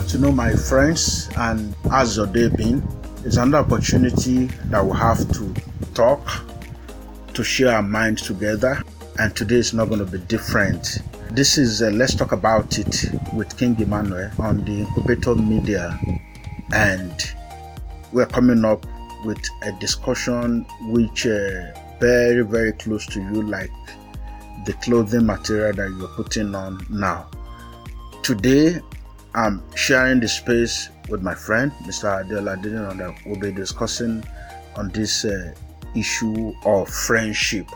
Afternoon, my friends, and how's your day been? It's another opportunity that we have to talk, to share our minds together, and today is not going to be different. This is uh, Let's Talk About It with King Emmanuel on the Incubator Media, and we're coming up with a discussion which uh, very very close to you, like the clothing material that you're putting on now. Today, I'm sharing the space with my friend, Mr. Adela Didin, that we'll be discussing on this uh, issue of friendship,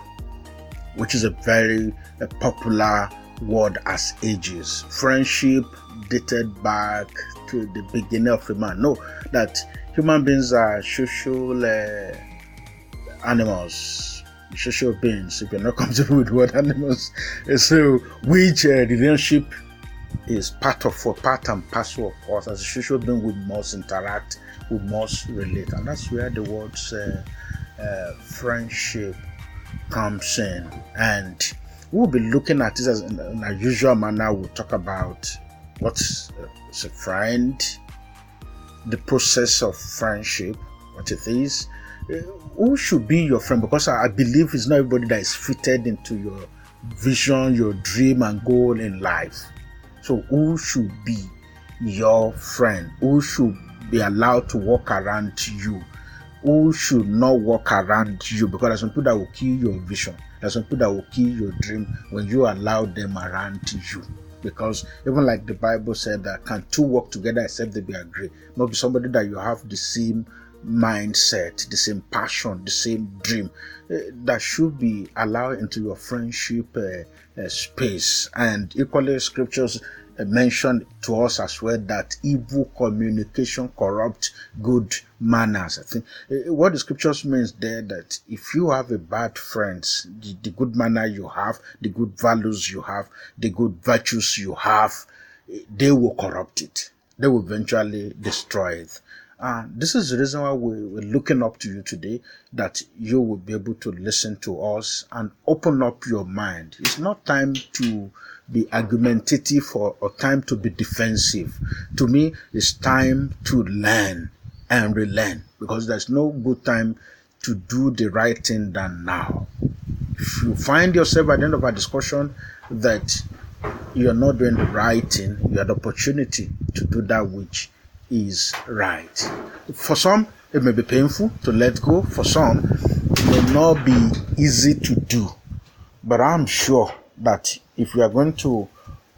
which is a very a popular word as ages. Friendship dated back to the beginning of human. No, that human beings are social uh, animals, social beings. If you're not comfortable with what animals, so which uh, relationship is part of for part and parcel of us as a social being we must interact we must relate. And that's where the words uh, uh, friendship comes in. And we'll be looking at this as in, in a usual manner. We'll talk about what's uh, a friend the process of friendship what it is. Uh, who should be your friend? Because I, I believe it's not everybody that is fitted into your vision your dream and goal in life so, who should be your friend? Who should be allowed to walk around you? Who should not walk around you? Because there's some people that will kill your vision. There's some people that will kill your dream when you allow them around you. Because even like the Bible said that can two walk together except they be agree? Not be somebody that you have the same mindset, the same passion, the same dream uh, that should be allowed into your friendship uh, uh, space. And equally, scriptures mention to us as well that evil communication corrupt good manners. I think eh, eh, what the scriptures means there that if you have a bad friends, the, the good manner you have, the good values you have, the good virtues you have, eh, they will corrupt it. They will eventually destroy it. And this is the reason why we, we're looking up to you today, that you will be able to listen to us and open up your mind. It's not time to be argumentative or, or time to be defensive. To me, it's time to learn and relearn because there's no good time to do the right thing than now. If you find yourself at the end of a discussion that you're not doing the right thing, you have the opportunity to do that which is right. For some, it may be painful to let go. For some, it may not be easy to do. But I'm sure that if you are going to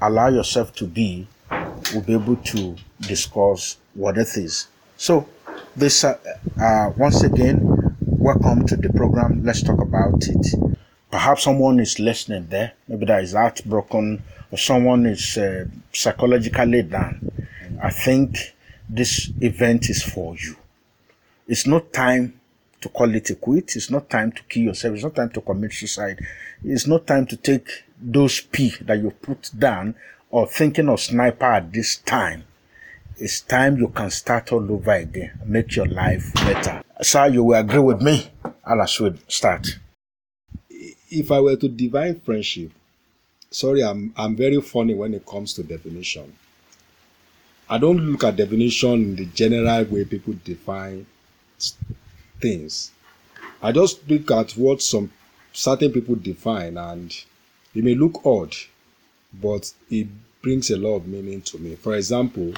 allow yourself to be, we'll be able to discuss what it is. So, this uh, uh, once again, welcome to the program. Let's talk about it. Perhaps someone is listening there, maybe that is heartbroken, or someone is uh, psychologically down. I think this event is for you. It's not time to call it a quit. It's not time to kill yourself. It's not time to commit suicide. It's not time to take those P that you put down or thinking of sniper at this time. It's time you can start all over again. Make your life better. Sir, you will agree with me. Allah should start. If I were to define friendship, sorry, I'm I'm very funny when it comes to definition. I don't look at definition in the general way people define things. I just look at what some certain people define and it may look odd, but it brings a lot of meaning to me. For example,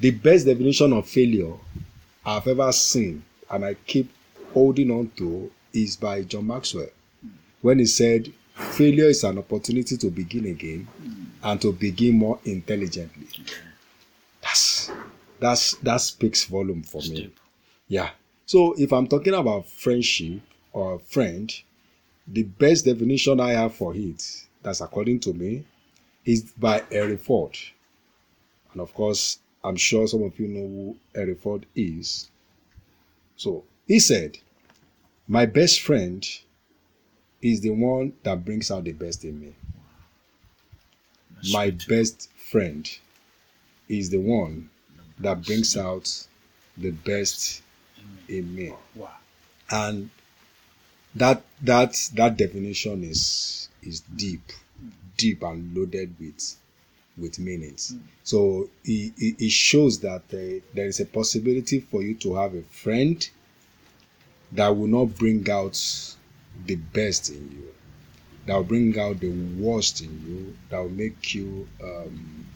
the best definition of failure I've ever seen and I keep holding on to is by John Maxwell when he said, Failure is an opportunity to begin again and to begin more intelligently. That's that's that speaks volume for me. Yeah. So if I'm talking about friendship or friend, the best definition I have for it, that's according to me, is by Henry Ford. And of course, I'm sure some of you know who Henry Ford is. So he said, My best friend is the one that brings out the best in me. That's My best friend is the one that brings out the best in me. And that that that definition is is deep, deep and loaded with with meanings. So it, it, shows that uh, there is a possibility for you to have a friend that will not bring out the best in you, that will bring out the worst in you, that will make you um,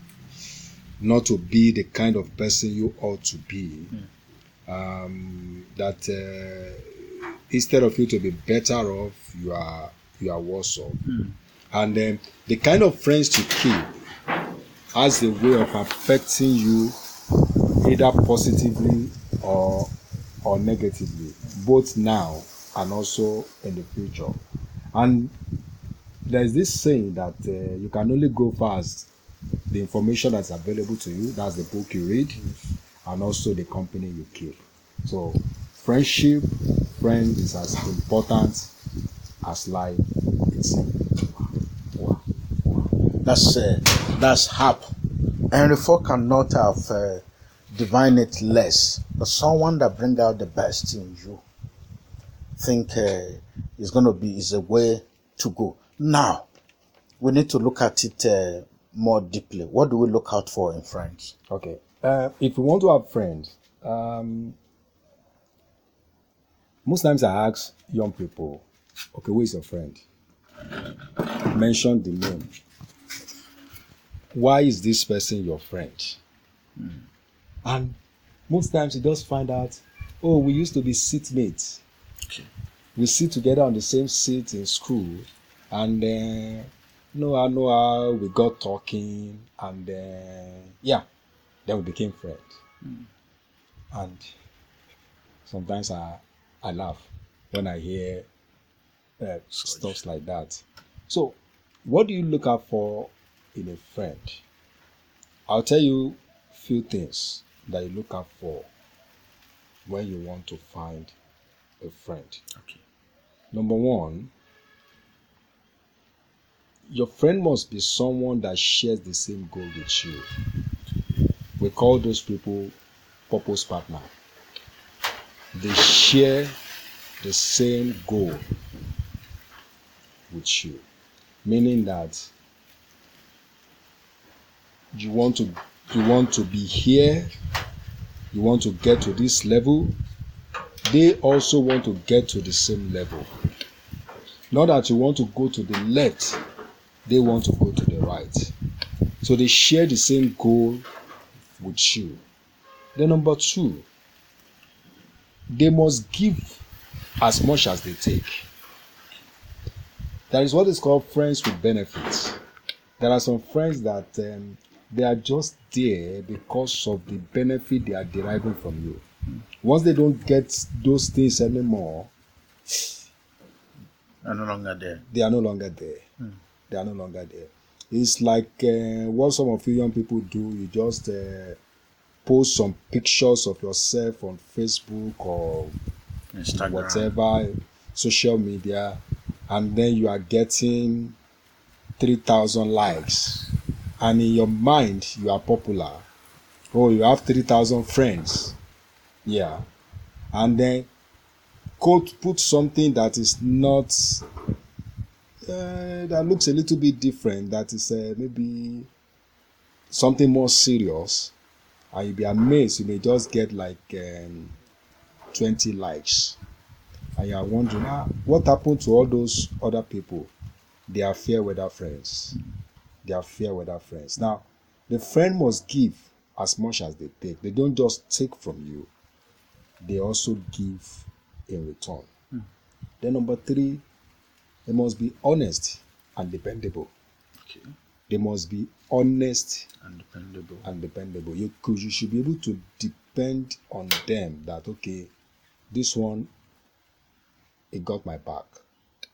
not to be the kind of person you ought to be. Um, that uh, instead of you to be better off, you are you are worse off. And um, the kind of friends to keep has a way of affecting you either positively or or negatively, both now and also in the future. And there's this saying that uh, you can only go as the information that's available to you. That's the book you read, and also the company you keep. So, friendship, friend is as important as life itself. Wow. That's uh, that's hap. Henry Ford cannot have uh, divined it less. But someone that bring out the best in you, think uh, is going to be is a way to go. Now, we need to look at it uh, more deeply. What do we look out for in friends? Okay. Uh, if we want to have friends, um, most times I ask young people, okay, who is your friend? Mention the name. Why is this person your friend? Hmm. And most times you just find out, oh, we used to be seatmates. Okay. We sit together on the same seat in school, and then know how know how we got talking, and then yeah, then we became friends. Hmm. And sometimes I I laugh when I hear uh, stuff like that. So, what do you look out for in a friend? I'll tell you a few things that you look out for when you want to find a friend. Okay. Number one, your friend must be someone that shares the same goal with you. We call those people purpose partner. They share the same goal with you, meaning that you want to you want to be here, you want to get to this level. They also want to get to the same level. Not that you want to go to the left, they want to go to the right. So they share the same goal with you. Then, number two, they must give as much as they take. That is what is called friends with benefits. There are some friends that um, they are just there because of the benefit they are deriving from you. Once they don't get those things anymore, they Are no longer there. they are no longer there. They are no longer there. It's like uh, what some of you young people do. You just uh, post some pictures of yourself on Facebook or Instagram. whatever social media, and then you are getting three thousand likes, and in your mind you are popular. Oh, you have three thousand friends. Yeah, and then quote put something that is not uh, that looks a little bit different. That is uh, maybe something more serious, and you'll be amazed. You may just get like um, 20 likes, and you are wondering ah, what happened to all those other people. They are fair weather friends. They are fair weather friends. Now, the friend must give as much as they take. They don't just take from you, they also give in return. Then, number three, they must be honest and dependable. Okay. They must be honest And dependable. and dependable. You could, you should be able to depend on them that okay, this one it got my back.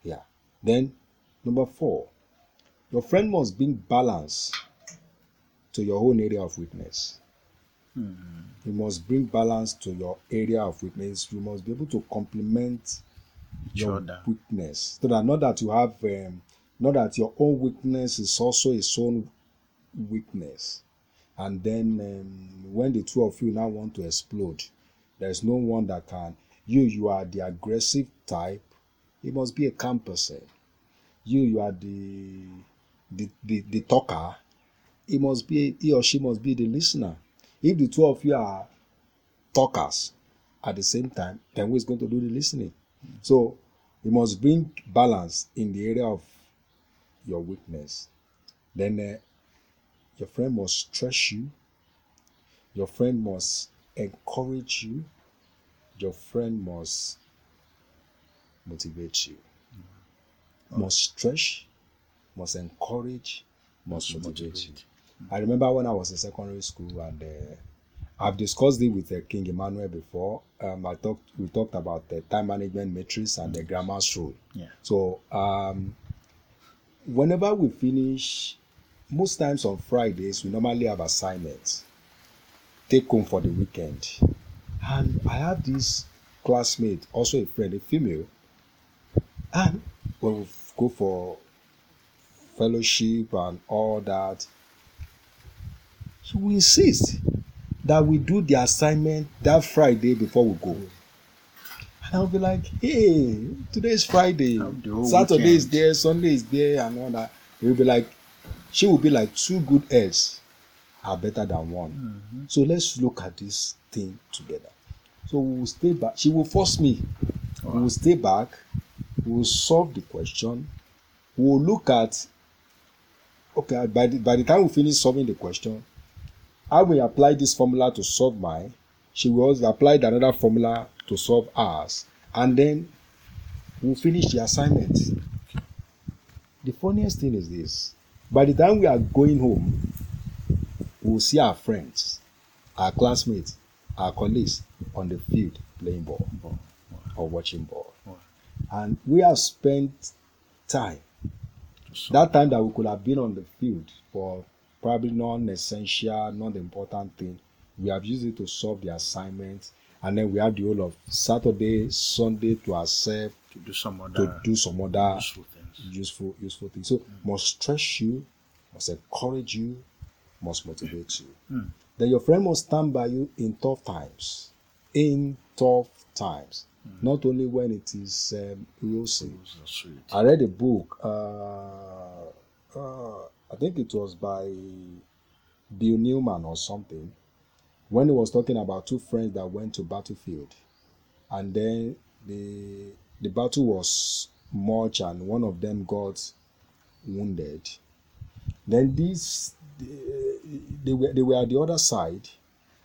Yeah. Then number four, your friend must bring balance to your own area of weakness. You must bring balance to your area of weakness. You must be able to complement Each your other. weakness. So that not that you have um, not that your own weakness is also its own weakness. And then um, when the two of you now want to explode, there's no one that can. You, you are the aggressive type. He must be a calm person. You, you are the the the, the talker. he must be he or she must be the listener. If the two of you are talkers at the same time, then who is going to do the listening? So you must bring balance in the area of your weakness. Then uh, your friend must stress you. Your friend must encourage you. Your friend must motivate you. Must stretch, must encourage, must motivate you. I remember when I was in secondary school and uh, I've discussed it with uh, King Emmanuel before. Um, I talked, we talked about the time management matrix and the grammar's rule. Yeah. So um, whenever we finish, most times on Fridays, we normally have assignments. Take home for the weekend. And I had this classmate, also a friend, a female. And when we go for fellowship and all that, she will insist that we do the assignment that Friday before we go. And I'll be like, hey, today is Friday, Have the whole Saturday is there, Sunday is there, and all that. Will be like, she will be like, two good eggs are better than one. So let's look at this thing together. So we will stay back. She will force me. We will stay back. We will solve the question. We will look at, okay, by the, by the time we finish solving the question, I will apply this formula to solve mine. She will also apply another formula to solve ours. And then we'll finish the assignment. The funniest thing is this by the time we are going home, we'll see our friends, our classmates, our colleagues on the field playing ball Ball. or watching ball. Wow. And we have spent time that time that we could have been on the field for probably non-essential, non-important thing, we have used it to solve the assignment, and then we have the whole of Saturday, Sunday to ourselves to do some to other do some other useful. Useful, useful things. So must stress you, must encourage you, must motivate you. Mm. Then your friend must stand by you in tough times. In tough times. Not only when it is um, rosy. I read a book. Uh, uh, I think it was by Bill Newman or something. When he was talking about two friends that went to battlefield, and then the the battle was much, and one of them got wounded. Then these they, were they were at the other side,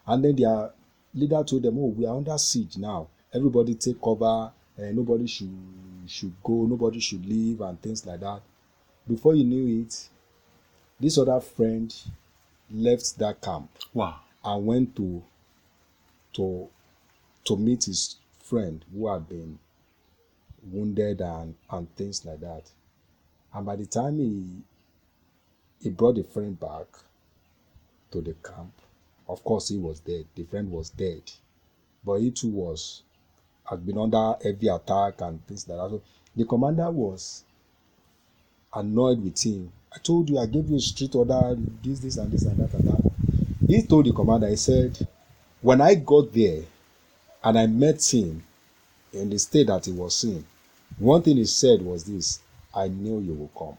and then their leader told them, "Oh, we are under siege now. Everybody take cover. Uh, nobody should should go. Nobody should leave, and things like that." Before you knew it, this other friend left that camp Wow. and went to to to meet his friend who had been wounded and and things like that. And by the time he he brought the friend back to the camp, of course he was dead. The friend was dead, but he too was had been under heavy attack and things like that. So the commander was annoyed with him. I told you I gave you a street order, this, this, and this, and that, and that. He told the commander, he said, when I got there and I met him in the state that he was in, one thing he said was this I knew you will come.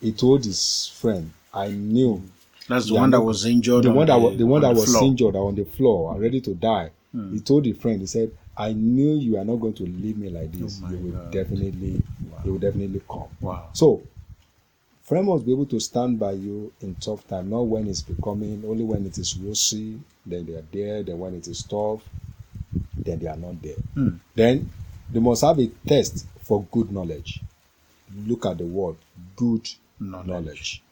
He told his friend, I knew That's the one that was injured. the on one that was the one on that was floor. injured on the floor and ready to die. Hmm. He told the friend, he said, I knew you are not going to leave me like this. Oh you will God. definitely you will definitely come. Wow. So friend must be able to stand by you in tough time, not when it's becoming only when it is rosy, then they are there, then when it is tough, then they are not there. Mm. Then they must have a test for good knowledge. Look at the word good Knowledge. knowledge,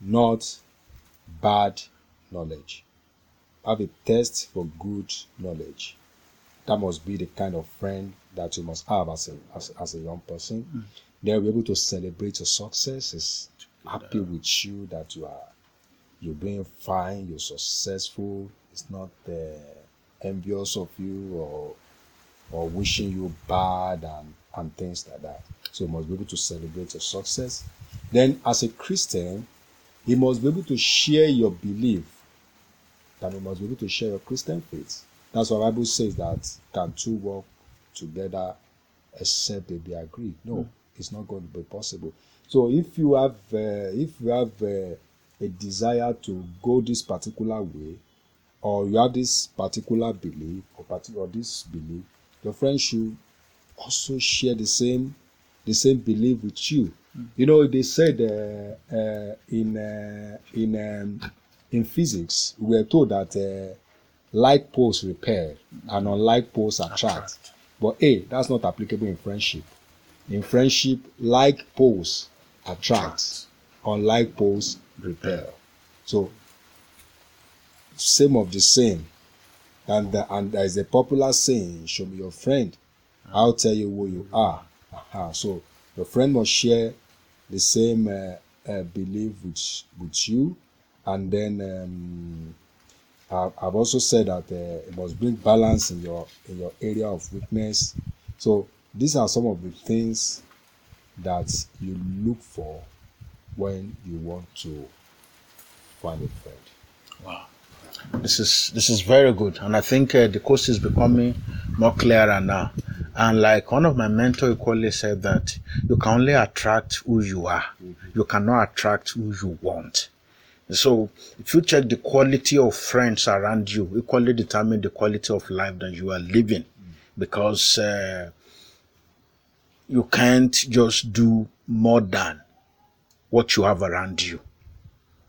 not bad knowledge. Have a test for good knowledge. That must be the kind of friend that you must have as a as, as a young person. They'll be able to celebrate your successes, happy with you that you are you're doing fine, you're successful. It's not uh, envious of you or or wishing you bad and, and things like that. So you must be able to celebrate your success. Then, as a Christian, you must be able to share your belief. That you must be able to share your Christian faith. That's why Bible says that can two walk together except they be agreed. No, it's not going to be possible. So if you have uh, if you have uh, a desire to go this particular way, or you have this particular belief or particular this belief, your friend should also share the same the same belief with you. You know, they said uh, uh, in uh, in um, in physics, we were told that uh, like poles repel and unlike poles attract. Attract. But hey, that's not applicable in friendship. In friendship, like poles attract, unlike poles repel. So, same of the same. And the, and there is a popular saying, "Show me your friend, I'll tell you who you are." Aha. So your friend must share the same uh, uh, belief with with you, and then um, I- I've also said that uh, it must bring balance in your in your area of weakness. So these are some of the things that you look for when you want to find a friend. Wow. This is this is very good, and I think uh, the course is becoming more clearer now. And like one of my mentor equally said that you can only attract who you are. You cannot attract who you want. So if you check the quality of friends around you, equally determine the quality of life that you are living, because uh, you can't just do more than what you have around you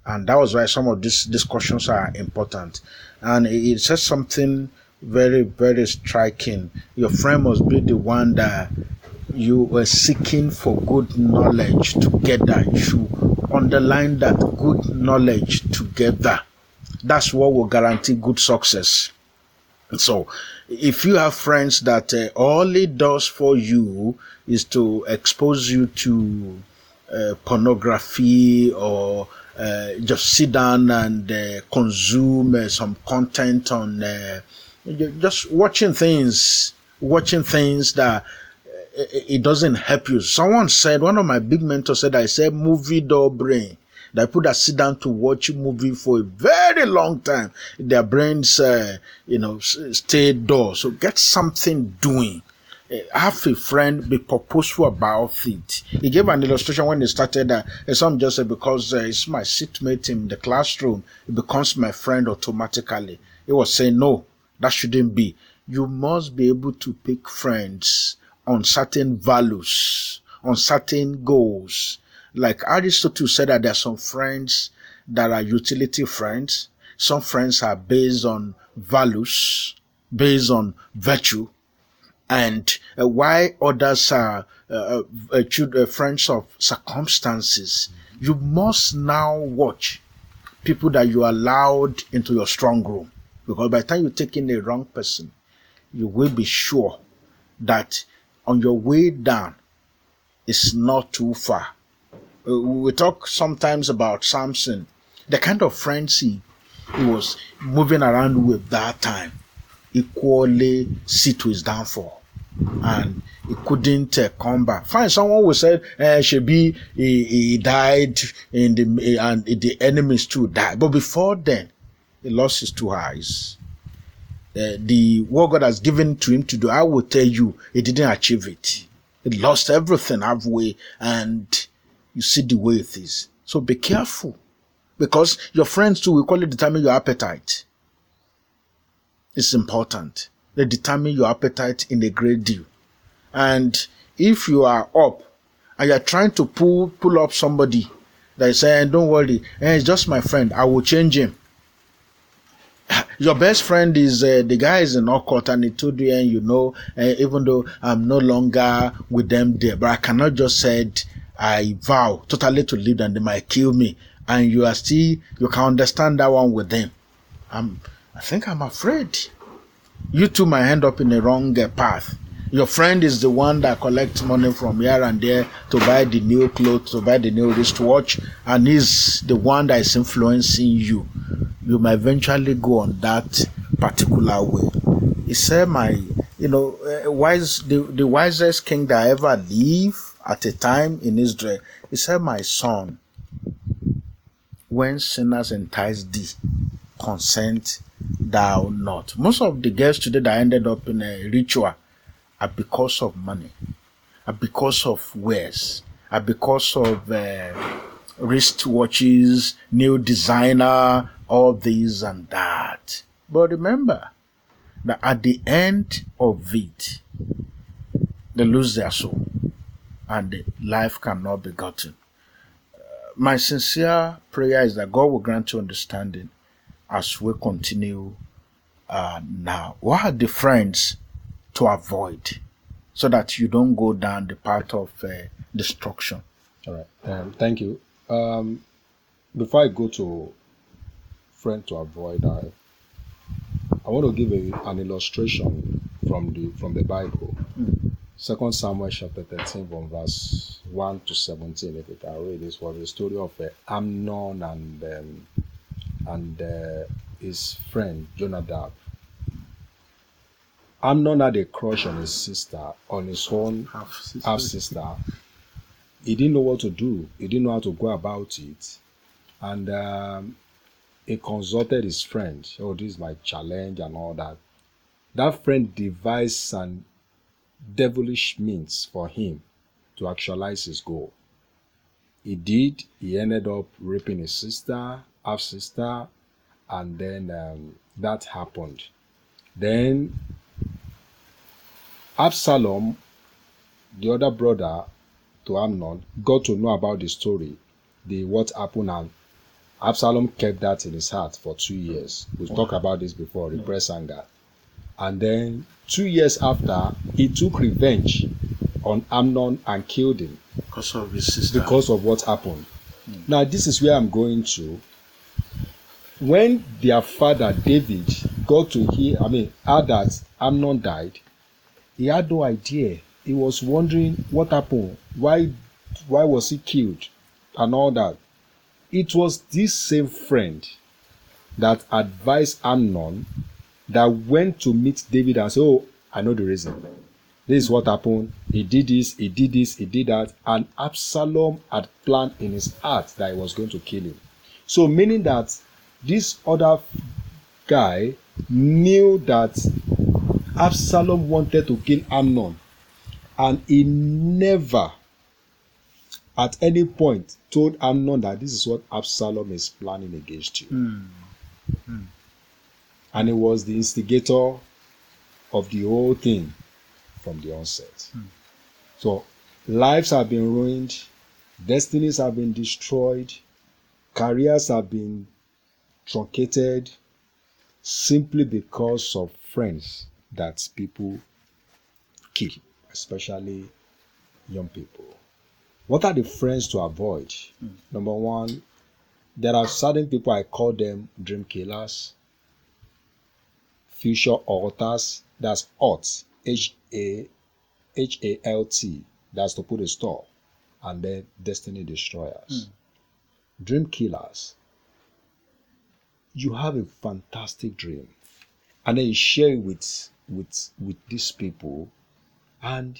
and that was why some of these discussions are important. And it, says something very, very striking. Your friend must be the one that you were seeking for good knowledge together. You should underline that good knowledge together. That's what will guarantee good success. So, if you have friends that uh, all it does for you is to expose you to uh, pornography or uh, just sit down and uh, consume uh, some content on uh, just watching things, watching things that uh, it doesn't help you. Someone said, one of my big mentors said, I said, movie door brain. That people that sit down to watch a movie for a very long time, their brains, uh, you know, stay dull. So get something doing. Uh, Have a friend, be purposeful about it. He gave an illustration when he started that uh, some just said because uh, it's my seatmate in the classroom, it becomes my friend automatically. He was saying, no, that shouldn't be. You must be able to pick friends on certain values, on certain goals. Like Aristotle said that there are some friends that are utility friends. Some friends are based on values, based on virtue, and uh, why others are uh, uh, uh, friends of circumstances. You must now watch people that you allowed into your strong room. Because by the time you take in a wrong person, you will be sure that on your way down, it's not too far. Uh, we talk sometimes about Samson, the kind of friends he, he was moving around with that time, equally see to his downfall. And he couldn't uh, come back. Find someone who said, uh, should be he, he died in the and the enemies too died. But before then, he lost his two eyes. Uh, the what God has given to him to do, I will tell you, he didn't achieve it. He lost everything halfway, and you see the way it is. So be careful, because your friends too will equally determine your appetite. It's important. They determine your appetite in a great deal. And if you are up and you're trying to pull pull up somebody that is saying, "Don't worry, eh, it's just my friend. I will change him." your best friend is uh, the guy is in Okot and he told you, and you know, uh, even though I'm no longer with them there, but I cannot just said I vow totally to leave them. They might kill me, and you are still you can understand that one with them. I'm, I think I'm afraid. You two might end up in the wrong uh, path. Your friend is the one that collects money from here and there to buy the new clothes, to buy the new wristwatch, and is the one that is influencing you. You might eventually go on that particular way. He said, "My, you know, uh, wise the, the wisest king that I ever lived at a time in Israel." He said, "My son, when sinners entice thee, consent thou not." Most of the girls today that ended up in a ritual are because of money, are because of wares, are because of uh, wristwatches, new designer, all these and that. But remember that at the end of it, they lose their soul and life cannot be gotten. Uh, my sincere prayer is that God will grant you understanding as we continue uh, now. What are the friends to avoid so that you don't go down the path of uh, destruction? All right. Um, thank you. Um, before I go to friend to avoid, I I want to give a, an illustration from the from the Bible. Second Samuel chapter 13 from verse 1 to 17. If you can read this was the story of uh, Amnon and um, and uh, his friend Jonadab. Amnon had a crush on his sister, on his own Half sister. half sister. He didn't know what to do. He didn't know how to go about it, and um, he consulted his friend. Oh, this is my challenge and all that. That friend devised an devilish means for him to actualize his goal. He did. He ended up raping his sister, half sister, and then um, that happened. Then Absalom, the other brother to Amnon, got to know about the story, the what happened, and Absalom kept that in his heart for two years. We've talked about this before, repress anger. And then two years after, he took revenge on Amnon and killed him Because of his sister. because of what happened. Now, this is where I'm going to. When their father David got to hear, I mean, heard that Amnon died, he had no idea. He was wondering what happened, why, why was he killed, and all that. It was this same friend that advised Amnon that went to meet David and said, "Oh, I know the reason. This is what happened. He did this, he did this, he did that. And Absalom had planned in his heart that he was going to kill him. So, meaning that this other guy knew that Absalom wanted to kill Amnon, and he never, at any point, told Amnon that this is what Absalom is planning against you. Hmm. Hmm. And he was the instigator of the whole thing from the onset. Hmm. So lives have been ruined, destinies have been destroyed, careers have been truncated simply because of friends that people kill, especially young people. What are the friends to avoid? Number one, there are certain people I call them dream killers, future alters, that's alt, H A H A L T, that's to put a stop, and then destiny destroyers. Hmm. Dream killers. You have a fantastic dream, and then you share it with with with these people, and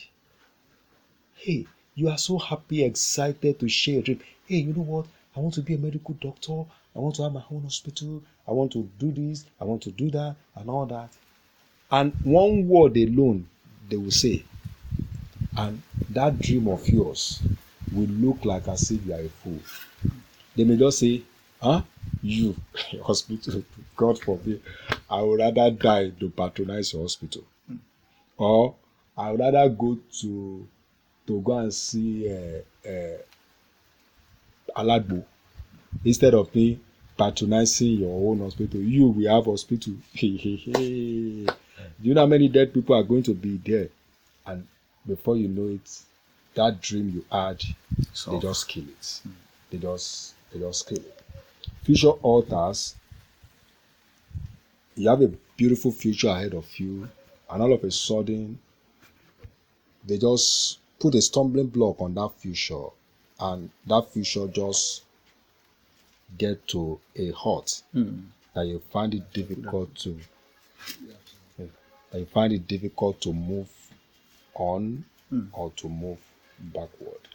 hey, you are so happy, excited to share a dream. Hey, you know what? I want to be a medical doctor. I want to have my own hospital. I want to do this. I want to do that, and all that. And one word alone, they will say, and that dream of yours will look like as if you are a fool. They may just say, huh? You, hospital, God forbid, I would rather die to patronize your hospital. Or I would rather go to to go and see uh, uh, Alagbo instead of me patronizing your own hospital. You will have hospital. Do you know how many dead people are going to be there? And before you know it, that dream you had, So- they just kill it. They just they just kill it. Future altars, you have a beautiful future ahead of you, and all of a sudden, they just put a stumbling block on that future, and that future just get to a halt. That you find it difficult to that you find it difficult to move on or to move backward.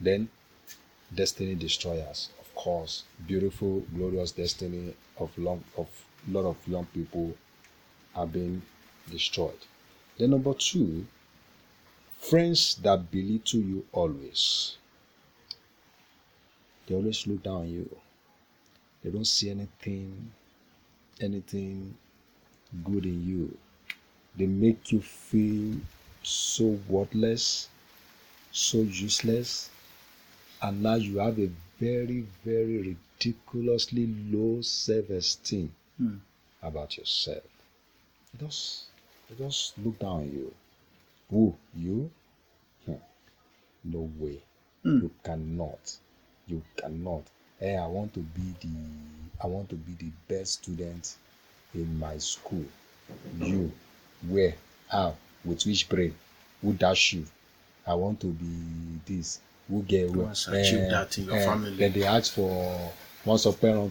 Then destiny destroyers, course, beautiful, glorious destiny of long of lot of young people are being destroyed. Then number two, friends that belittle you always. they always look down on you. They don't see anything, anything good in you. They make you feel so worthless, so useless, and now you have a very, very ridiculously low self-esteem Hmm. about yourself. They just, they just look down on you. Who you? Hmm. No way. Hmm. You cannot. You cannot. Hey, I want to be the I want to be the best student in my school. You, where, how, with which brain, who dash you? I want to be this. Who get You where? must achieve that in your eh, eh, family. Then they ask for wọ́n sọ pé ẹran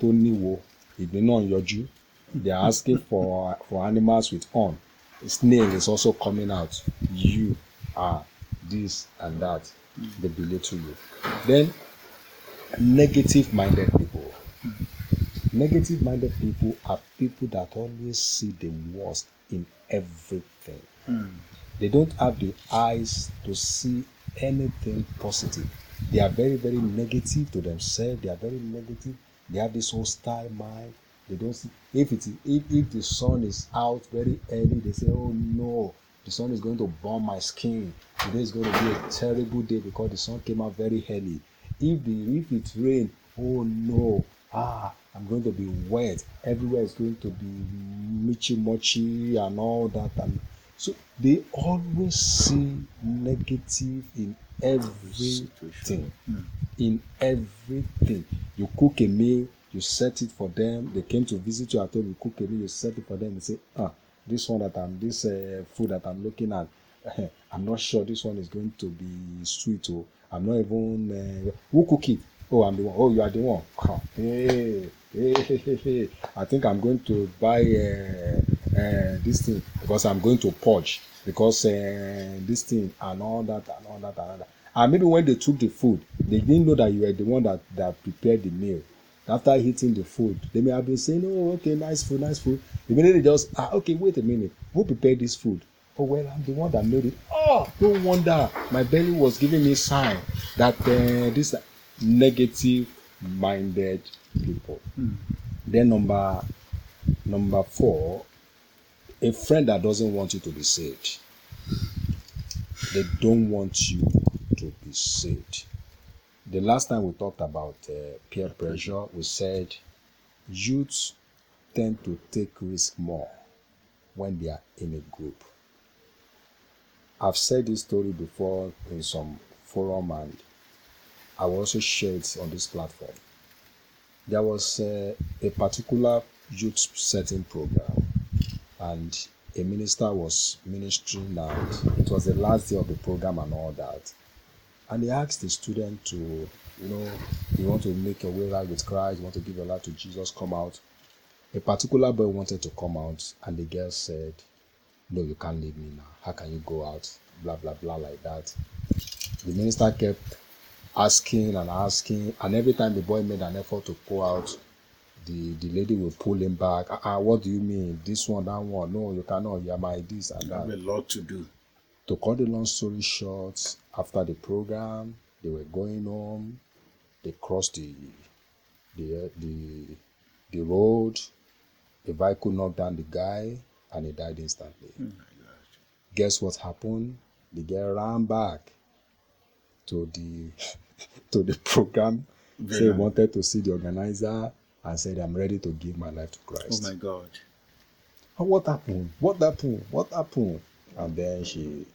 tó níwo ìgbín náà yọjú. They are asking for for animals with horn. Snail is also coming out. You are this and that. They belittle you. Then negative minded people. Negative minded people are people that always see the worst in everything. Hmm. They don't have the eyes to see anything positive. They are very, very negative to themselves. They are very negative. They have this hostile mind. They don't see if it if, if the sun is out very early, they say, Oh no, the sun is going to burn my skin. Today is going to be a terrible day because the sun came out very early. If the if it rain, oh no, ah, I'm going to be wet. Everywhere is going to be mitchy mochi and all that and so they always see negative in everything. In everything. You cook a meal, you set it for them. They came to visit you at home, you cook a meal, you set it for them. You say, ah, this one that I'm, this uh, food that I'm looking at, I'm not sure this one is going to be sweet. Or I'm not even, uh, who cook it? Oh, I'm the one. Oh, you are the one. Hey, hey, hey, hey, hey. I think I'm going to buy uh, uh, this thing because I'm going to purge because uh, this thing and all that and all that and all that. And maybe when they took the food, they didn't know that you were the one that, that prepared the meal. After eating the food, they may have been saying, "Oh, okay, nice food, nice food." Immediately, they just ah, okay, wait a minute, who prepared this food? Oh well, I'm the one that made it. Oh, no wonder my belly was giving me sign that uh, this negative-minded people. Then number number four, a friend that doesn't want you to be saved. They don't want you to be saved. The last time we talked about uh, peer pressure, we said youths tend to take risk more when they are in a group. I've said this story before in some forum and I will also share it on this platform. There was uh, a particular youth setting program and a minister was ministering and it was the last day of the program and all that. And he asked the student to, you know, you want to make your way right with Christ, you want to give your life to Jesus, come out. A particular boy wanted to come out, and the girl said, No, you can't leave me now. How can you go out? Blah, blah, blah, like that. The minister kept asking and asking, and every time the boy made an effort to go out, the, the lady will pull him back. Ah, ah, what do you mean? This one, that one. No, you cannot. You are my this and that have a lot to do. to cut the long story short, after the program, they were going home. They crossed the the the the road. The vehicle knocked down the guy, and he died instantly. Guess what happened? The girl ran back to the to the program. Say he wanted to see the organizer and said, "I'm ready to give my life to Oh Christ." my God. And what happened? What happened? What happened? And then she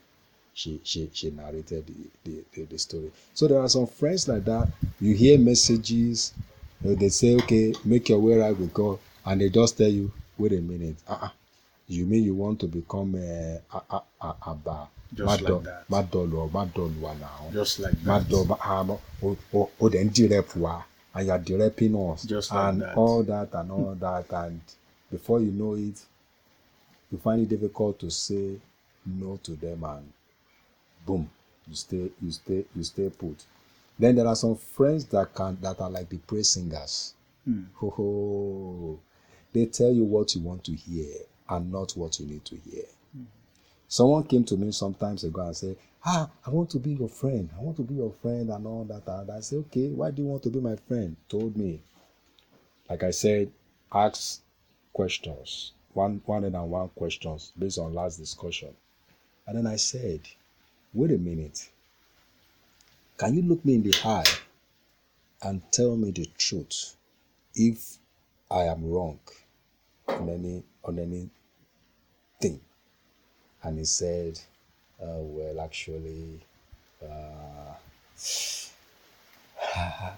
she she she narrated the, the, the, the story. So there are some friends like that. You hear messages, you know, they say, okay, make your way right with God, and they just tell you, wait a minute, uh-uh. you mean you want to become a a a a, a bar? Just like that. Madolo, Madolo now. Just like that. Madolo, um, oh, oh, oh, then direct wa, and you're directing us, Just like and that. all that and all that, and before you know it, you find it difficult to say no to them and boom you stay you stay you stay put. Then there are some friends that can that are like the praise singers. Ho ho. They tell you what you want to hear and not what you need to hear Someone came to me sometimes ago and said, Ah, I want to be your friend. I want to be your friend and all that. And I said, Okay, why do you want to be my friend? Told me. Like I said, ask questions. One one and one questions based on last discussion. And then I said, wait a minute. Can you look me in the eye and tell me the truth if I am wrong on any on anything? And he said, uh, well, actually, uh,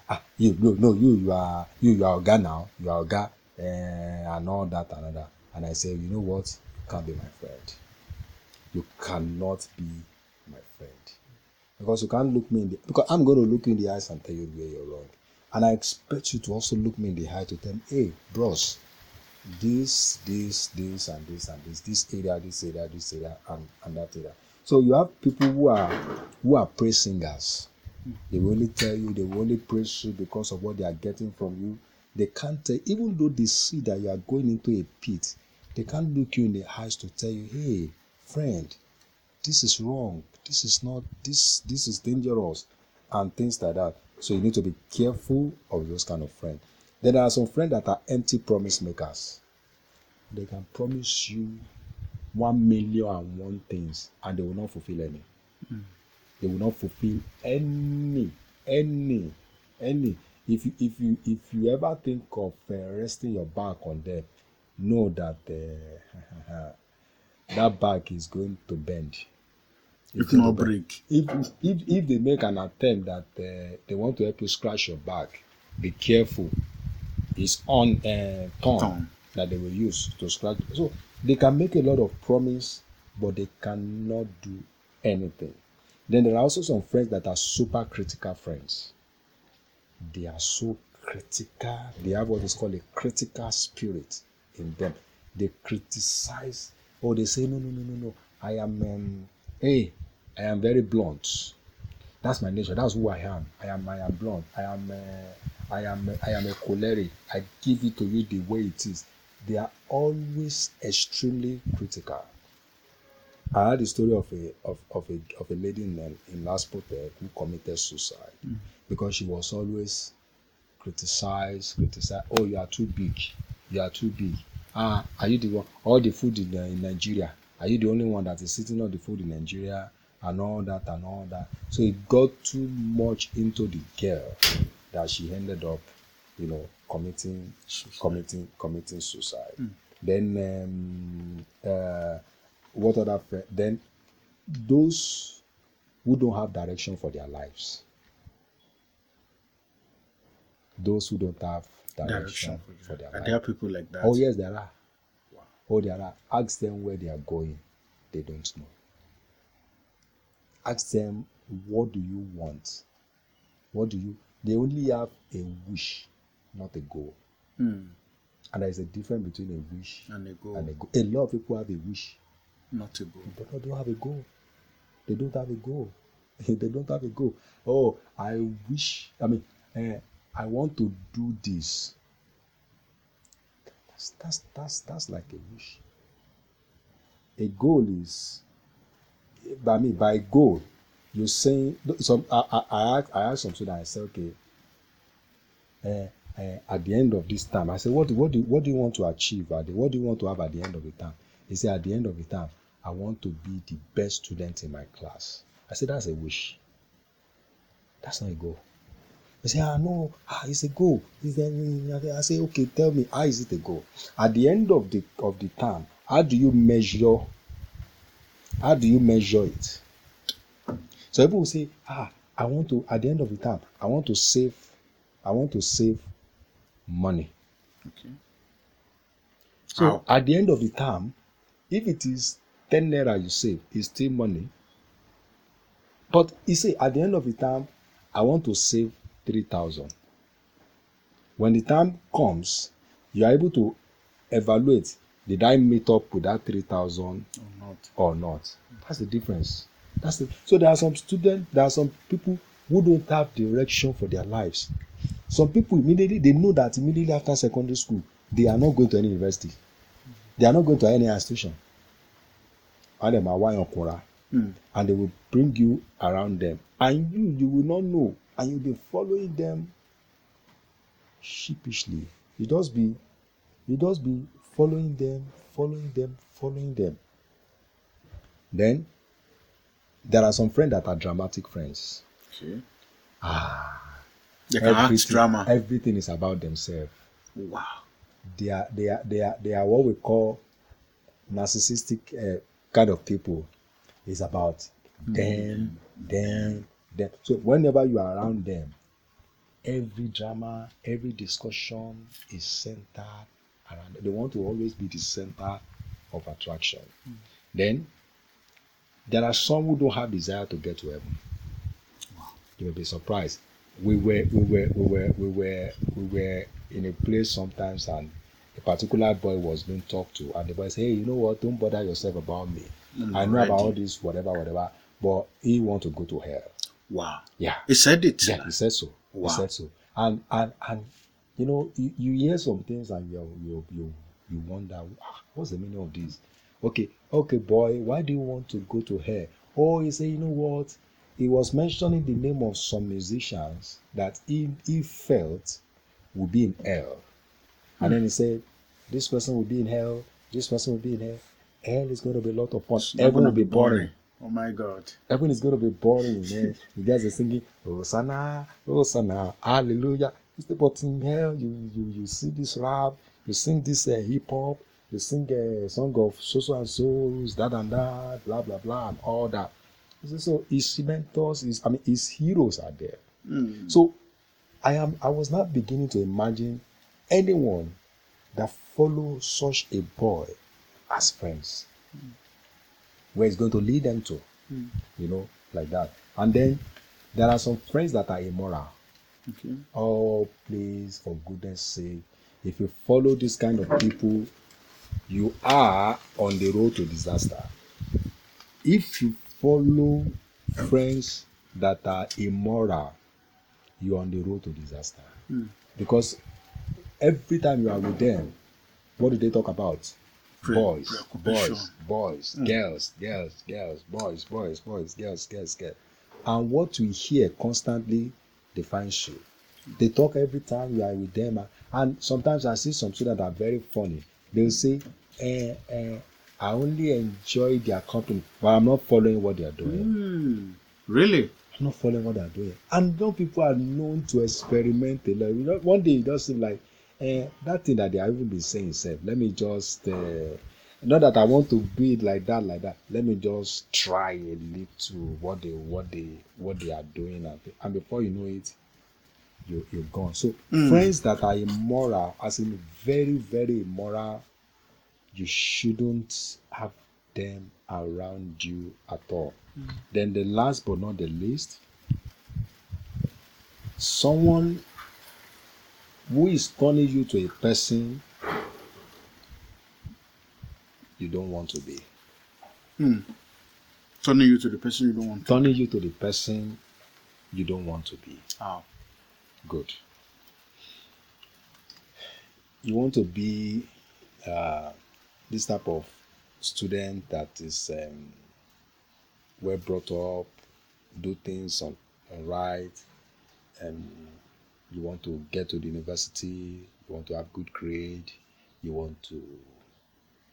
ah, you no no you you are you you are Oga now you are Oga uh, and all that and that and I said you know what? You can't be my friend. You cannot be my friend. Because you can't look me in the because I'm going to look you in the eyes and tell you where you're wrong. And I expect you to also look me in the eye to tell me hey bros this this this and this and this this area this area this area and, and that area so you have people who are who are praise singers they will only tell you, they will only praise you because of what they are getting from you. They can't tell, even though they see that you are going into a pit, they can't look you in the eyes to tell you, hey, friend, this is wrong. This is not, this, this is dangerous, and things like that. So you need to be careful of those kind of friends. Then there are some friends that are empty promise makers. They can promise you one million and one things, and they will not fulfill any. They will not fulfill any any any. If you if you if you ever think of uh, resting your back on them know that uh, that back is going to bend. If not break. if if if they make an attempt that uh, they want to help you scratch your back be careful it's on uh, thorn Thorn. that they will use to scratch. So they can make a lot of promise but they cannot do anything. Then there are also some friends that are super critical friends. They are so critical. They have what is called a critical spirit in them. They criticize. Or they say no no no no no. I am um, hey i am very blunt. That's my nature. That's who i am. I am i am blunt. I am uh, i am i am a choleric i give it to you the way it is they are always extremely critical I heard the story of a of, of a of a lady in in Laspotec who committed suicide because she was always criticized, criticized. Oh, you are too big. You are too big. Ah, are you the one? All the food in, uh, in Nigeria. Are you the only one that is eating all the food in Nigeria and all that and all that? So it got too much into the girl that she ended up, you know, committing committing committing suicide. Then um, uh, what other then those who don't have direction for their lives those who don't have direction, Direction. for their lives there are people like that. oh yes there are. Oh there are. Ask them where they are going they don't know. Ask them what do you want? What do you they only have a wish not a goal Hmm. and there is a difference between a wish And they go and a goal a lot of people have a wish not to go. but they don't have a goal. They don't have a goal. they don't have a goal. Oh, I wish. I mean, eh, I want to do this. That's that's that's that's like a wish. A goal is, by me, by goal, you're saying some. I I I ask, some student. I say, okay. Uh, uh, at the end of this time, I say, what do, what do what do you want to achieve? At the, what do you want to have at the end of the time? He said, at the end of the time, I want to be the best student in my class. I said, that's a wish. That's not a goal. He said, ah, no, ah, it's a goal. It's I say, okay, tell me, how is it a goal? At the end of the of the term, how do you measure? How do you measure it? So people will say, ah, I want to, at the end of the term, I want to save, I want to save money. Okay. So How? at the end of the term, if it is 10 naira you save, it's still money. But you see, at the end of the term, I want to save 3,000. When the time comes, you are able to evaluate did I meet up with that 3,000 Or not. or not? That's the difference. That's the, so there are some students, there are some people who don't have direction for their lives. Some people immediately they know that immediately after secondary school they are not going to any university. They are not going to any institution. and them are okura, Mm. and they will bring you around them, and you you will not know, and you'll be following them sheepishly. You just be, you just be following them, following them, following them. Then there are some friends that are dramatic friends. Okay. Ah, They can act everything, drama. everything is about themselves. Wow. They are they are they are they are what we call narcissistic uh, kind of people. It's about them, them, them. So whenever you are around them, every drama, every discussion is centered around. Them. They want to always be the center of attraction. Then there are some who don't have desire to get to heaven. You will be surprised. We were we were we were we were we were in a place sometimes and a particular boy was being talked to and the boy said, Hey, you know what, don't bother yourself about me. I'm I know ready." about all this, whatever, whatever, but he want to go to hell. Wow. Yeah. He said it. Yeah, he said so. Wow. He said so. And and and you know, you, you hear some things and you you you you wonder, ah, what's the meaning of this? Okay, okay, boy, why do you want to go to hell? Oh, he said, you know what? He was mentioning the name of some musicians that he, he felt would be in hell. And then he said, This person will be in hell, this person will be in hell. Hell is going to be a lot of fun. It's Heaven gonna will be boring. Oh my God. Heaven is going to be boring, man. You guys are singing, Hosanna, Hosanna, Hallelujah. It's the but in hell, you, you, you see this rap, you sing this uh, hip hop, you sing a song of so so and so's, that and that, blah blah blah, and all that. See, So his mentors, his, I mean, his heroes are there. Mm. So I am, I was not beginning to imagine anyone that follow such a boy as friends, where it's going to lead them to Mm. you know, like that. And then there are some friends that are immoral. Okay. Oh, please, for goodness sake, if you follow this kind of people, you are on the road to disaster. If you follow friends that are immoral, you're on the road to disaster. Mm. Because every time you are with them, what do they talk about? Boys, boys, boys, girls, girls, girls, boys, boys, boys, girls, girls, girls. And what we hear constantly defines you. They talk every time you are with them. and- And sometimes I see some students that are very funny. They'll say, eh, eh, I only enjoy their company, but I'm not following what they are doing. Mm. Really? I'm not following what they're doing. And young people are known to experiment a lot. You know, one day it just seems like eh, that thing that they have even been saying self. Let me just uh, not that I want to be like that, like that. Let me just try a little what they what they what they are doing and, and before you know it, you you're gone. So Mm. friends that are immoral, as in very, very immoral, you shouldn't have them around you at all. Then the last but not the least, someone who is turning you to a person you don't want to be. Mm. Turning you to the person you don't want. Turning you to the person you don't want to be. How? Good. You want to be uh, this type of student that is um, well brought up, do things on, on right, and you want to get to the university, you want to have good grade, you want to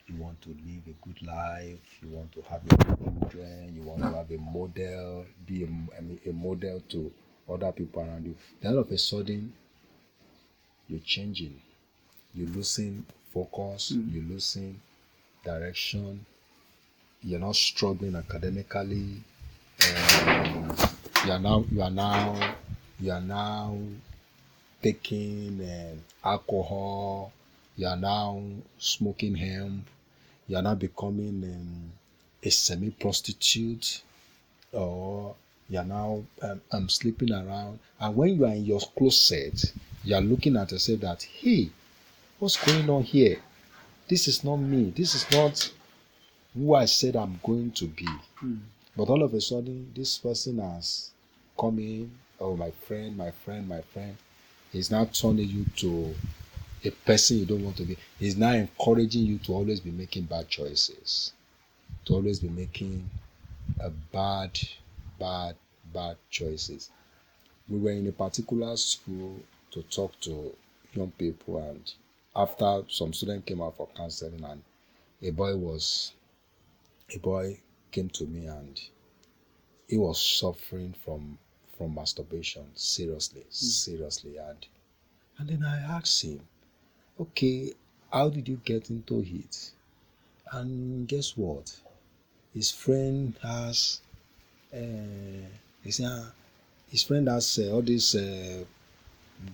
you want to live a good life, you want to have your children, you want to have a model, be a, a model to other people around you. Then all of a sudden, you're changing, you're losing focus, you're losing direction, you're not struggling academically, um, you are now you are now you are now taking um, alcohol, you are now smoking hemp, you are now becoming um, a semi prostitute, or you are now um, um, sleeping around. And when you are in your closet, you are looking at yourself that, hey, what's going on here? This is not me. This is not who I said I'm going to be. Mm. But all of a sudden, this person has come in. Oh, my friend, my friend, my friend. He's now turning you to a person you don't want to be. He's now encouraging you to always be making bad choices. to always be making a bad, bad, bad choices. We were in a particular school to talk to young people, and after some student came out for counseling, and a boy was, a boy came to me and he was suffering from from masturbation seriously, seriously, and and then I asked him, okay, how did you get into it? And guess what? His friend has, uh, his, uh, his friend has uh, all these uh,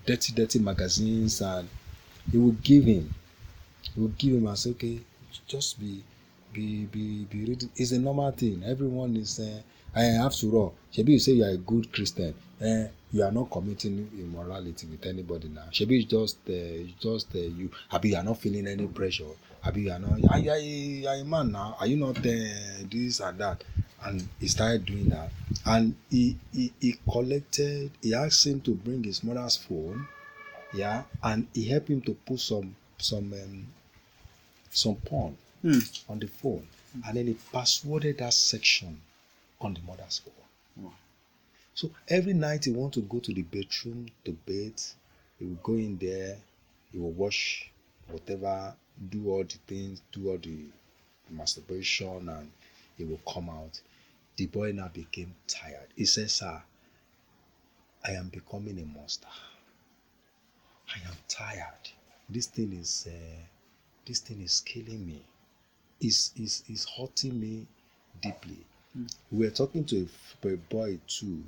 dirty, dirty magazines, and he will give him. He will give him and say, okay, just be, be, be, be reading. It's a normal thing. Everyone is. Uh, have to raw. Shebi you say you are a good Christian. Eh, you are not committing immorality with anybody now. Shebi it's just uh, just uh, you. Abi you are not feeling any pressure. Abi you are not. Are you, are you, are you a man now? Are you not uh, this and that? And he started doing that. And he, he he collected. He asked him to bring his mother's phone. Yeah, and he helped him to put some some um, some porn Hmm. on the phone, and then he passworded that section on the mother's phone. Wow. So every night he want to go to the bedroom to bathe, he will go in there, he will wash whatever, do all the things, do all the masturbation, and he will come out. The boy now became tired. He says, Sir, I am becoming a monster. I am tired. This thing is uh, this thing is killing me. It's, it's, it's hurting me deeply. We were talking to a boy too.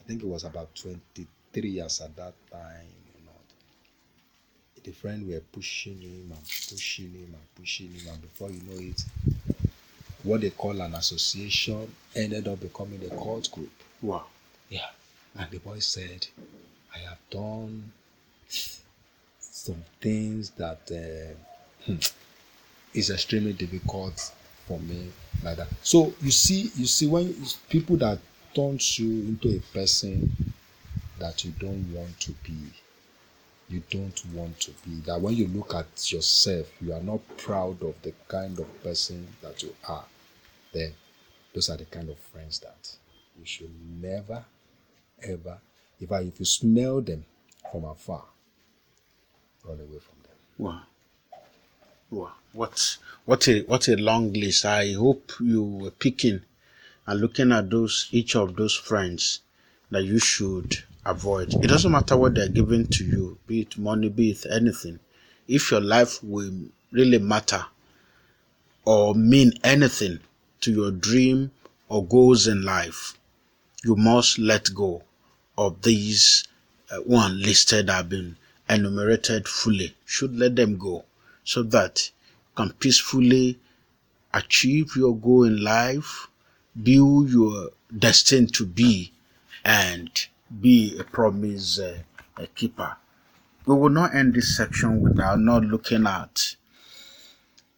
I think it was about 23 years at that time. You know, the friend were pushing him and pushing him and pushing him, and before you know it, what they call an association ended up becoming a cult group. Wow. Yeah. And the boy said, I have done some things that uh, hmm, is extremely difficult for me like that. So you see, you see when people that turns you into a person that you don't want to be, you don't want to be. That when you look at yourself, you are not proud of the kind of person that you are. Those are the kind of friends that you should never, ever, if I, if you smell them from afar, run away from them. Wow. Wow. What what a what a long list. I hope you were picking and looking at those each of those friends that you should avoid. It doesn't matter what they're giving to you, be it money, be it anything. If your life will really matter or mean anything to your dream or goals in life, you must let go of these uh, one listed have been enumerated fully. Should let them go so that you can peacefully achieve your goal in life, be who you are destined to be, and be a promise uh, a keeper. We will not end this section without not looking at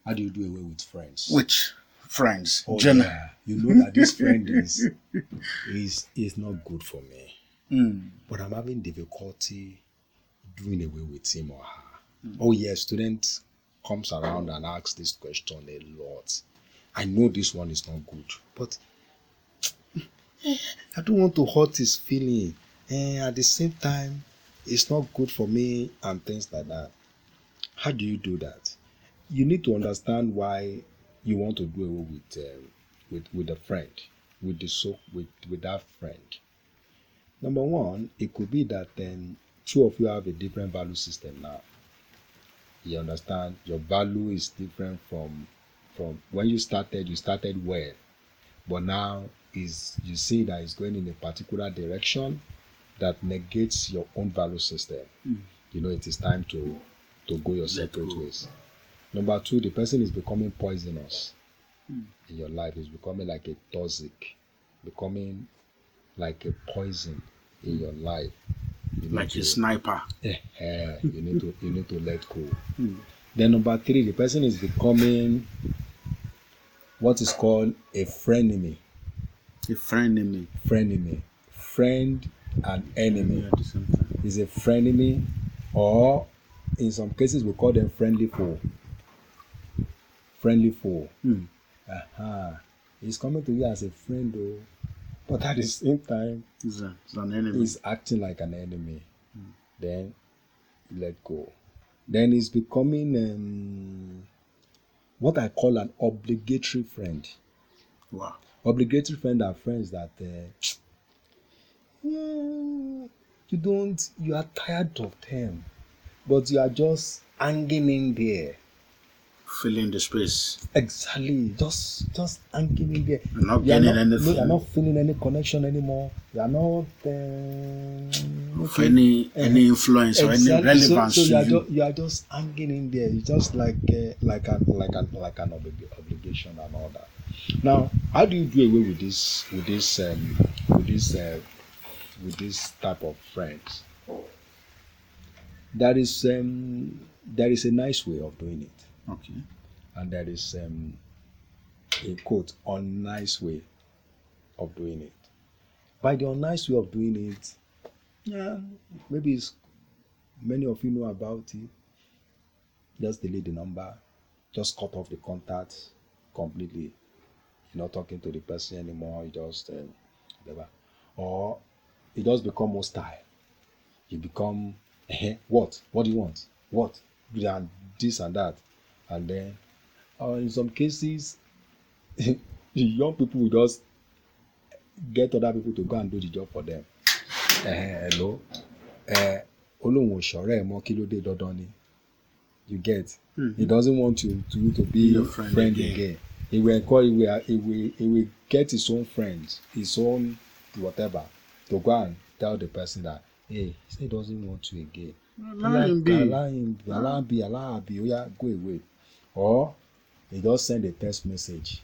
How do you do away with friends? which friends. Oh, Gen- yeah. You know that this friend is is is not good for me. Mm, But I'm having difficulty doing away with him or her. Oh yes, student comes around and asks this question a lot. I know this one is not good, but I don't want to hurt his feeling. And at the same time, it's not good for me and things like that. How do you do that? You need to understand why you want to do away with um, with with a friend, with the so with with that friend. Number one, it could be that then two of you have a different value system now. You understand? Your value is different from from when you started. You started well, but now is you see that it's going in a particular direction that negates your own value system. You know, it is time to to go your separate ways. Number two, the person is becoming poisonous in your life. Is becoming like a toxic, becoming like a poison in your life. You like to- a sniper. Eh, you need to you need to let go. Then number three, the person is becoming what is called a frenemy. A friend. Frenemy, friend and enemy At the same time. is a frenemy, or in some cases we call them friendly foe. Friendly foe. Hmm. uh-huh. he's coming to you as a friend though but at the same time He's, a, he's an enemy. he's acting like an enemy then you let go then he's becoming um, what i call an obligatory friend wow. obligatory friend are friends that uh, you don't you are tired of them but you are just hanging in there Filling the space. exactly. Just just hanging in there. You're not you are gaining not, no, anything. you are not feeling any connection anymore. You are not Of any any influence or any relevance so, so you, are you. ju- you? are just hanging in there. It's just like uh, like an like an like an oblig- obligation and all that. Now how do you do away with this with this um, with this uh, with this type of friends? There is um, there is a nice way of doing it Okay. and there is um, a quote unnice way of doing it. By the unnice way of doing it, yeah, maybe it's, many of you know about it. Just delete the number, just cut off the contact completely. You're not talking to the person anymore. You just um, whatever, or it does become hostile. You become eh, what? What do you want? What? And this and that, and then uh, in some cases the young people will just get other people to go and do the job for them. Hello? Olóhùn òṣọ̀rẹ́ ẹ̀ mọ́ kí ló dé dandan ni? You get? He doesn't want you to to be Your friend, friend again. again. he will encourage he will, he will he will get his own friends his own whatever to go and tell the person that hey he say he doesn't want you again. Allow him be. allow him him be allow her be oya go away or they just send a text message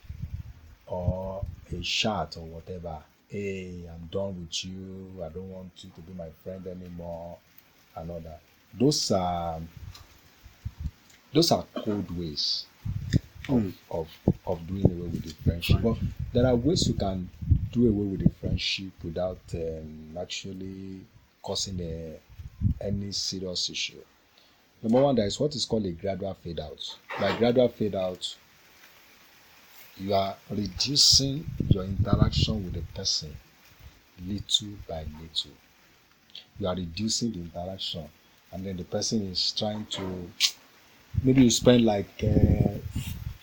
or a chat or whatever. Hey i'm done with you. I don't want you to be my friend anymore and all that. Those are those are cold ways of, of of doing away with the friendship. But there are ways you can do away with the friendship without um, actually causing a, any serious issue number one there is what is called a gradual fade out. By gradual fade out you are reducing your interaction with the person little by little. You are reducing the interaction and then the person is trying to maybe you spend like uh,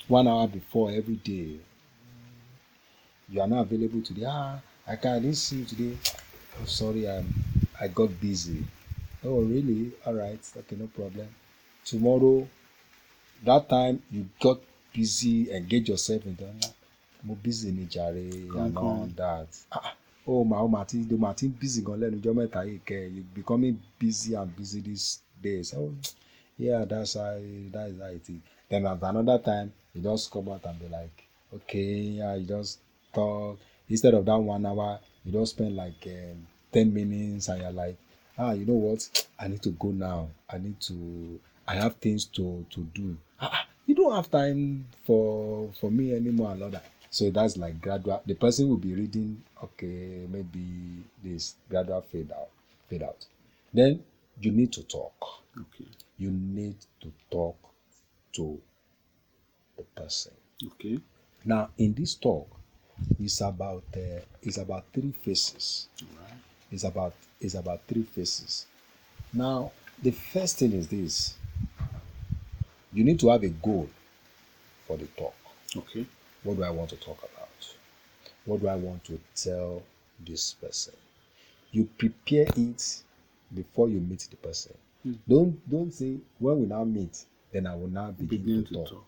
one hour before every day. You are not available today. Ah i can't see you today. Oh sorry i'm i got busy oh really? All right. Okay no problem. Tomorrow that time you got busy engage yourself in that. Mo busy ni jare and all that. Ah oh ma o ma ti o ma ti busy gan lẹ́nu ọjọ́ mẹ́ta yìí kẹ́ you becoming busy and busy these days. Oh yeah that's how that is how it is. Then at another time you just come out and be like okay yeah you just talk. Instead of that one hour you just spend like um, ten minutes and you're like ah you know what? I need to go now. I need to i have things to to do. Ah ah, you don't have time for for me anymore and all that. So that's like gradual the person will be reading okay maybe this gradual fade out fade out. Then you need to talk. Okay. you need to talk to the person. Okay. now in this talk it's about uh, it's about three phases Alright. it's about it's about three phases now the first thing is this. You need to have a goal for the talk. Okay. what do i want to talk about? What do i want to tell this person? You prepare it before you meet the person. Don't don't say when we now meet then i will now begin, Begin to, to talk. talk.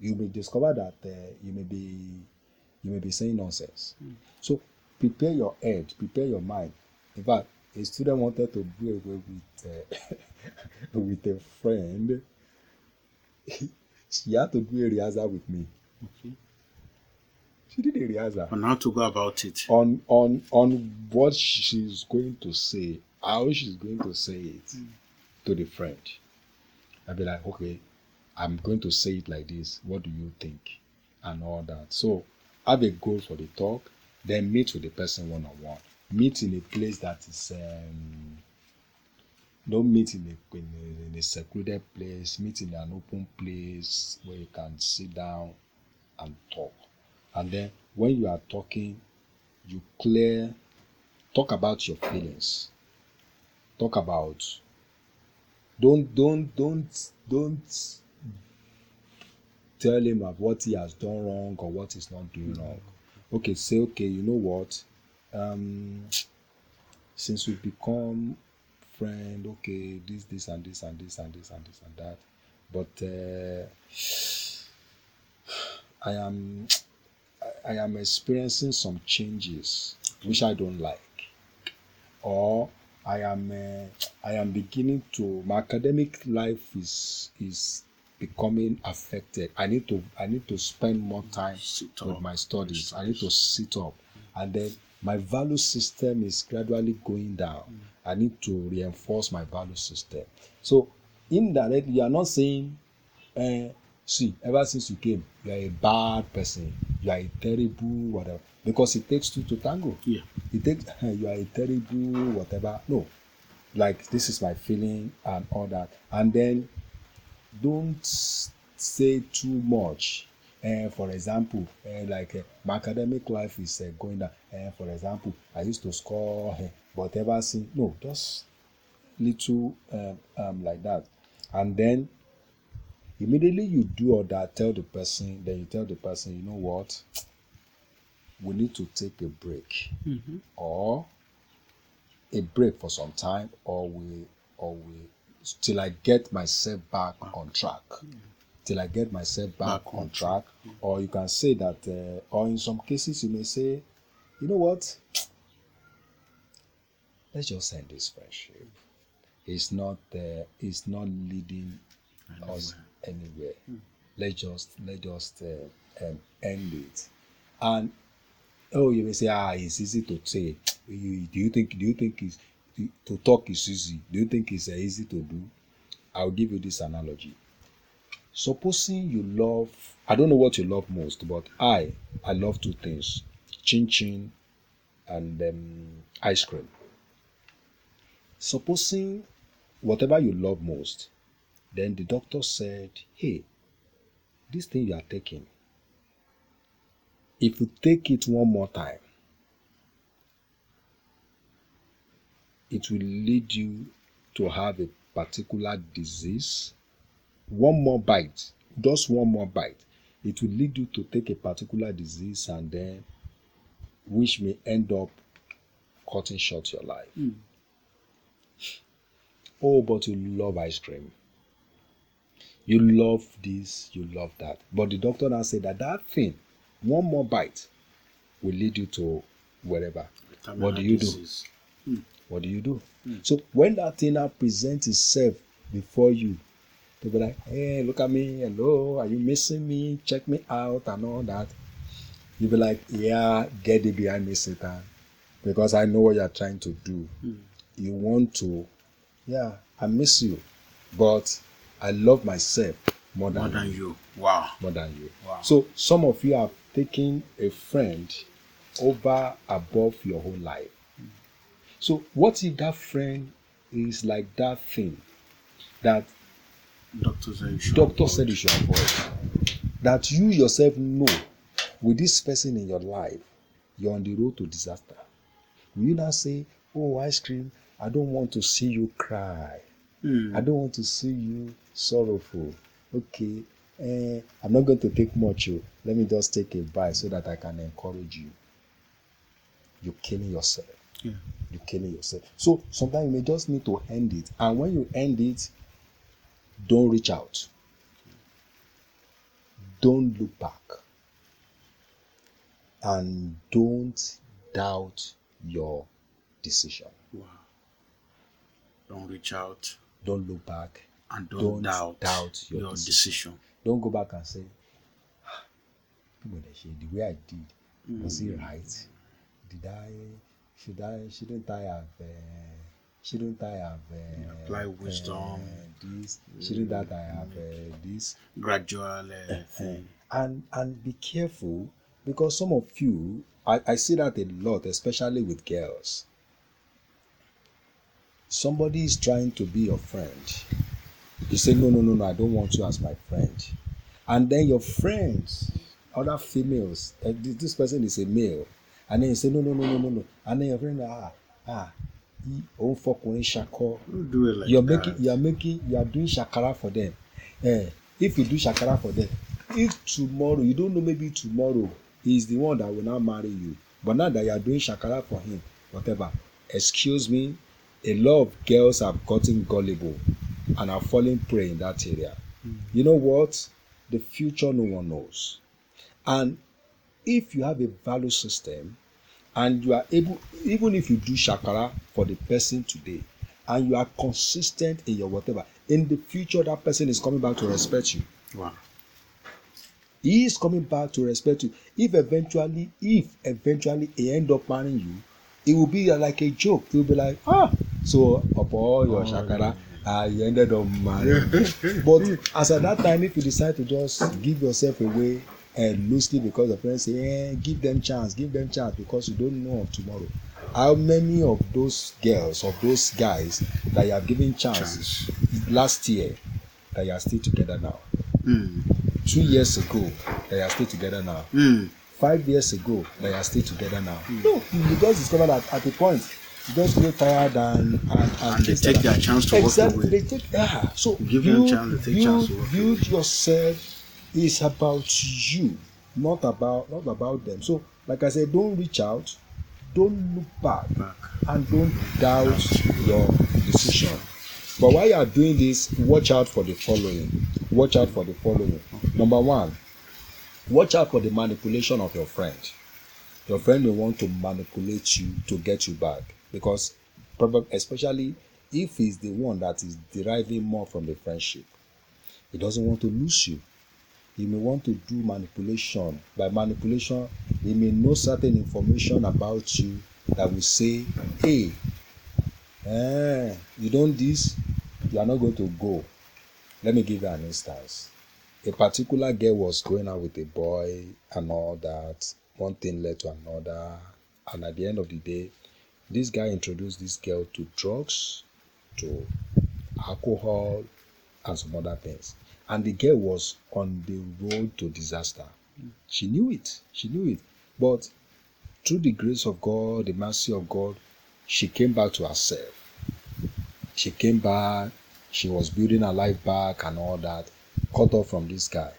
you may discover that uh, you may be you may be saying nonsense. So prepare your head prepare your mind in fact a student wanted to do away with uh, with a friend. She had to do a rehearsal with me. Okay. she did a rehearsal. On how to go about it. on on on what she's going to say how she's going to say it to the friend. I'll be like okay i'm going to say it like this. What do you think? And all that. So have a goal for the talk then meet with the person one-on-one meet in a place that is um don't meet in a, in a in a secluded place meet in an open place where you can sit down and talk. And then when you are talking, you clear, talk about your feelings. Talk about. Don't don't don't don't tell him of what he has done wrong or what he's not doing wrong. Okay, say okay, you know what? Um, since we become friend, okay, this, this, and this, and this, and this, and this, and that. But uh, I am, I am experiencing some changes which I don't like, or I am, uh, I am beginning to. My academic life is is becoming affected. I need to, I need to spend more time with my studies. I need to sit up, and then my value system is gradually going down. I need to reinforce my value system. So indirectly, you are not saying, eh, see, ever since you came, you are a bad person. You are a terrible whatever. Because it takes two to tango. Yeah. It takes you are a terrible whatever. No, like this is my feeling and all that. And then don't say too much. Uh, for example, uh, like uh, my academic life is uh, going down. Uh, for example, I used to score, uh, but ever since no, just little um, um, like that, and then immediately you do all that. Tell the person, then you tell the person, you know what, we need to take a break, or a break for some time, or we, or we, till I get myself back on track till I get myself back, Back on track. Or you can say that, uh, or in some cases, you may say, you know what? Let's just end this friendship. It's not, uh, it's not leading us anywhere. Let's just, let's just uh, um, end it. And oh, you may say, ah, it's easy to say. You, do you think? Do you think it's to talk is easy? Do you think it's uh, easy to do? I'll give you this analogy supposing you love i don't know what you love most but i i love two things chin chin and um, ice cream. Supposing whatever you love most then the doctor said hey this thing you are taking if you take it one more time it will lead you to have a particular disease one more bite, just one more bite, it will lead you to take a particular disease and then which may end up cutting short your life. Hmm. Oh, but you love ice cream. You love this, you love that. But the doctor now said that that thing, one more bite, will lead you to wherever. What do you do? Disease. Hmm. What do you do? Hmm. So when that thing now presents itself before you, they'll be like, hey, look at me, hello, are you missing me? Check me out and all that. You'll be like, yeah, get it behind me, Satan. Because I know what you're trying to do. Hmm. You want to, yeah, I miss you, but I love myself more than, More than you. Wow. more than you. Wow. So some of you have taken a friend over above your whole life. Hmm. So what if that friend is like that thing that Doctor said you should. doctor avoid. said you avoid? That you yourself know with this person in your life, you're on the road to disaster. Will you now say, Oh, ice cream, I don't want to see you cry. Hmm. I don't want to see you sorrowful. Okay, eh, I'm not going to take much. oh. Let me just take a bite so that I can encourage you. You're killing yourself. Yeah. You're killing yourself. So sometimes you may just need to end it. And when you end it, don't reach out. Don't look back. And don't doubt your decision. Wow. Don't reach out Don't look back. and don't, Don't doubt, doubt your your, decision. decision. Don't go back and say, "Ah, the way I did, was it right? Did I, should I, shouldn't I have, uh, shouldn't I have uh, Apply wisdom. uh, this? Shouldn't that I have uh, this? Gradual uh, thing. And and be careful because some of you, I, I see that a lot, especially with girls. Somebody is trying to be your friend. You say, no, no, no, no, I don't want you as my friend. And then your friends other females. Uh, this, this person is a male, and then you say no, no, no, no, no, no, and then your friend ah ah, oh fọkùnrin ṣakọ. You're that. making you are making you are doing shakara for them. Eh if you do shakara for them if tomorrow you don't know maybe tomorrow he is the one that will now marry you. But now that you are doing shakara for him whatever excuse me a lot of girls have gotten gullible and are falling prey in that area. You know what? The future no one knows. And if you have a value system and you are able even if you do shakara for the person today and you are consistent in your whatever in the future that person is coming back to respect you. Wow. he is coming back to respect you. If eventually if eventually he end up marrying you it will be like a joke. He will be like ah so opo your shakara ah you ended up marrying but as at that time if you decide to just give yourself away uh, loosely because your friends say eh give them chance give them chance because you don't know of tomorrow how many of those girls of those guys that you have given chance, Chance. last year that you are still together now Mm. two years ago they are still together now Mm. five years ago they are still together now no you just discover that at a point you just feel tired and and and, And they take and that. their chance to walk exactly away. they take yeah so chance to walk build yourself is about you not about not about them so like i said don't reach out don't look back Back. and don't doubt your decision. But while you are doing this, watch out for the following. Watch out for the following. Number one, watch out for the manipulation of your friend. Your friend will want to manipulate you to get you back because, especially if he's the one that is deriving more from the friendship, he doesn't want to lose you. He may want to do manipulation. By manipulation, he may know certain information about you that will say, hey, eh, you don't this, you are not going to go. Let me give you an instance. A particular girl was going out with a boy and all that. One thing led to another. And at the end of the day, this guy introduced this girl to drugs, to alcohol, and some other things. And the girl was on the road to disaster. She knew it. She knew it. But through the grace of God, the mercy of God, she came back to herself. She came back, she was building her life back and all that, cut off from this guy.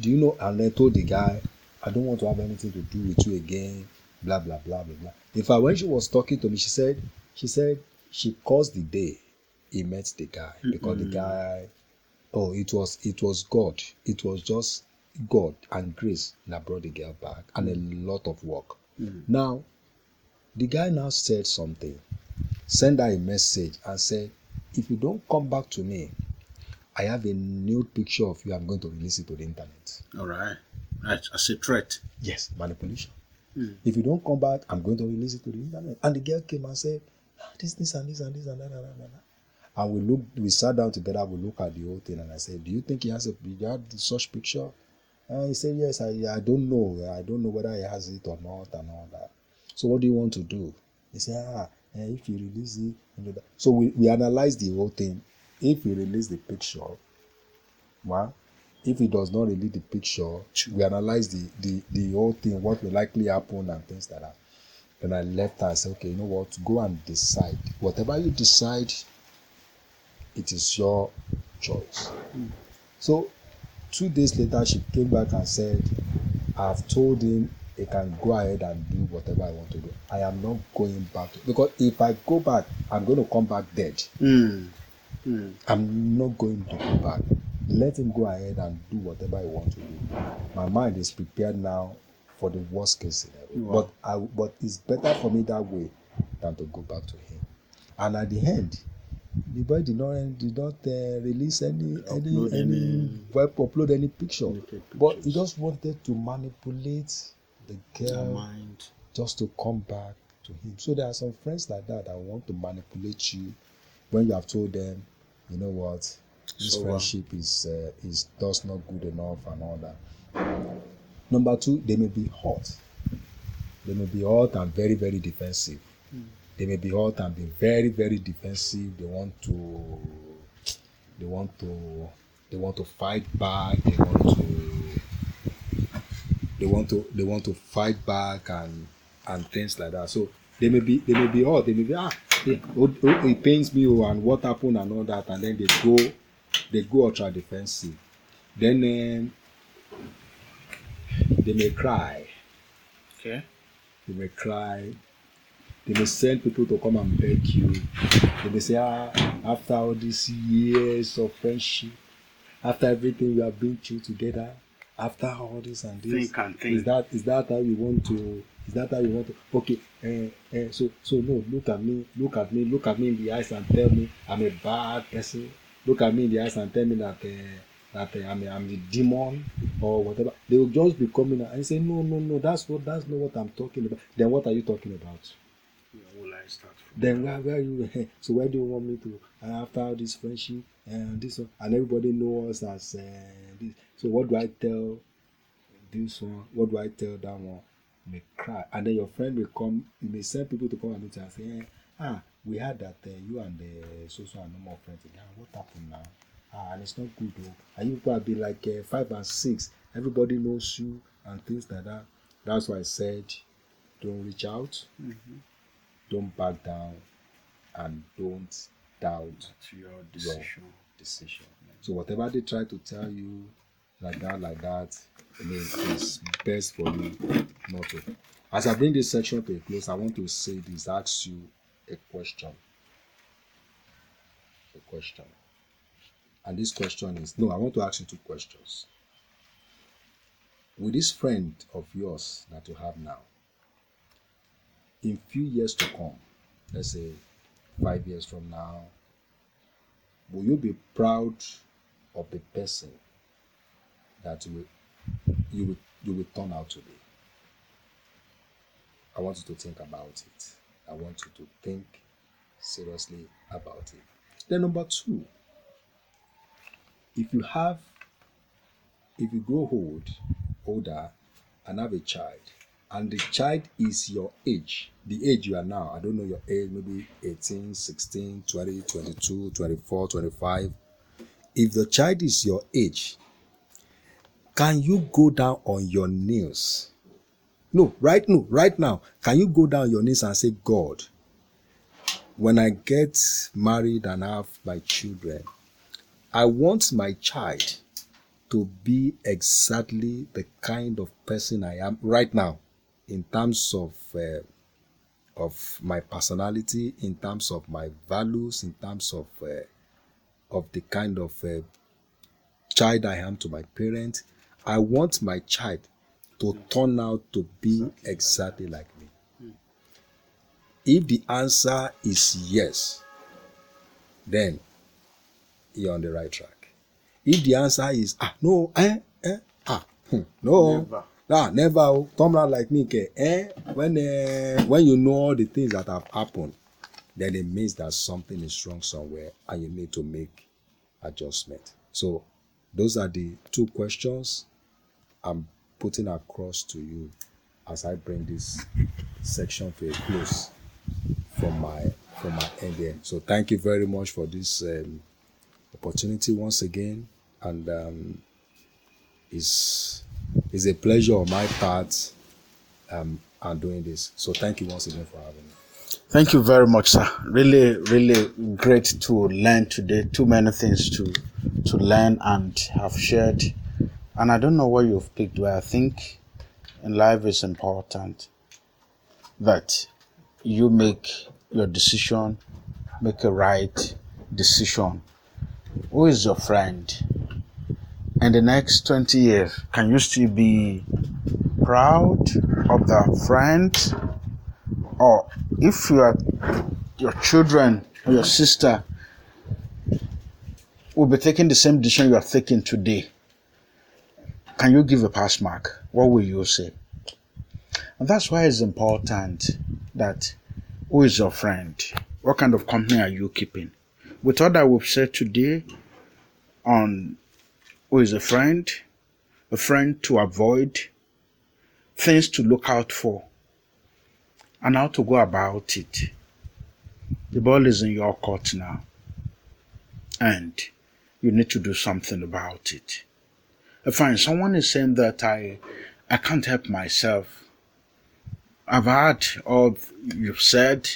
Do you know? And I told the guy, I don't want to have anything to do with you again, blah blah blah blah blah. In fact, when she was talking to me, she said, she said she caused the day he met the guy because the mm-hmm. guy oh it was it was god it was just god and grace that brought the girl back and a lot of work now the guy now said something send her a message and said if you don't come back to me i have a nude picture of you i'm going to release it to the internet All right. Right. As a threat. yes manipulation if you don't come back i'm going to release it to the internet and the girl came and said "Ah, this this and this and this and that and that, and that. And we looked we sat down together we looked at the whole thing and i said do you think he has a have such picture? And he said yes i i don't know. I don't know whether he has it or not and all that. So what do you want to do? He said ah eh, if you release it you know so we we analyzed the whole thing. If we release the picture well if he does not release the picture we analyze the the the whole thing what will likely happen and things like that. Then i left and said okay you know what? Go and decide. Whatever you decide it is your choice so two days later she came back and said i've told him he can go ahead and do whatever i want to do i am not going back to, because if i go back i'm going to come back dead Mm. Mm. I'm not going to go back. Let him go ahead and do whatever he wants to do. My mind is prepared now for the worst case scenario. Wow. But I but it's better for me that way than to go back to him. And at the end, the boy did not did not uh, release any any Upload any, any- web upload any picture. But he just wanted to manipulate the Your girl mind. just to come back to him. So there are some friends like that that want to manipulate you when you have told them, you know what, this So, uh, friendship is uh, is just not good enough and all that. Number two, they may be hot. They may be hot and very very defensive. They may be hot and be very very defensive. They want to, they want to, they want to fight back. They want to they want to they want to fight back and and things like that. So they may be they may be oh they may be ah it, oh, oh, it pains me oh, and what happened and all that and then they go they go ultra defensive. Then um, they may cry. Okay. They may cry. They may send people to come and beg you. They may say, ah, after all these years of friendship, after everything we have been through together, after all this and this, Think and think. is that is that how you want to? Is that how you want to? Okay, uh, uh, so so no, look at me, look at me, look at me in the eyes and tell me I'm a bad person. Look at me in the eyes and tell me that uh, that uh, I'm a, I'm the demon or whatever. They will just be coming and say, no, no, no, that's what that's not what I'm talking about. Then what are you talking about? I start from? Then where where you? so where do you want me to? Uh, after all this friendship and this one, and everybody knows us as uh, this. So what do I tell this one? What do I tell that one? May cry, and then your friend will come. You may send people to come and meet you and say, eh, ah, we heard that uh, you and the so so are no more friends again. What happened now? Ah, and it's not good though. And you people have been like uh, five and six. Everybody knows you and things like that. That's why I said, don't reach out, don't back down, and don't doubt your your decision. decision. So whatever they try to tell you, like that, like that, I mean, it's best for you not to. As I bring this section to a close, I want to say this, ask you a question. A question. And this question is no, I want to ask you two questions. With this friend of yours that you have now, in few years to come, let's say five years from now, will you be proud of the person that you will, you will, you will turn out to be? I want you to think about it. I want you to think seriously about it. Then, number two, if you have, if you grow old, older, and have a child, and the child is your age, the age you are now, I don't know your age, maybe 18, 16, 20, 22, 24, 25. If the child is your age, can you go down on your knees? No, right no, right now, can you go down your knees and say, God, when I get married and have my children, I want my child to be exactly the kind of person I am right now, in terms of uh, of my personality, in terms of my values, in terms of uh, of the kind of uh, child I am to my parents. I want my child to turn out to be exactly like me. If the answer is yes, then you're on the right track. If the answer is ah no eh eh ah hmm, no Never. Ah never oh, come out like me ke eh when eh, when you know all the things that have happened then it means that something is wrong somewhere and you need to make adjustment. So those are the two questions I'm putting across to you as I bring this section to a close from my from my end here. So thank you very much for this um, opportunity once again, and um, it's it's a pleasure on my part um, and doing this. So thank you once again for having me. Thank you very much, sir. Really, really great to learn today. Too many things to to learn and have shared. And I don't know what you've picked, but I think in life is important that you make your decision, make a right decision. Who is your friend? In the next 20 years, can you still be proud of the friend? or if you are your children or your sister will be taking the same decision you are taking today, can you give a pass mark? What will you say? And that's why it's important that who is your friend? What kind of company are you keeping? With all that we've said today on who is a friend, a friend to avoid, things to look out for, and how to go about it. The ball is in your court now, and you need to do something about it. Fine, someone is saying that I, I can't help myself. I've heard all you've said.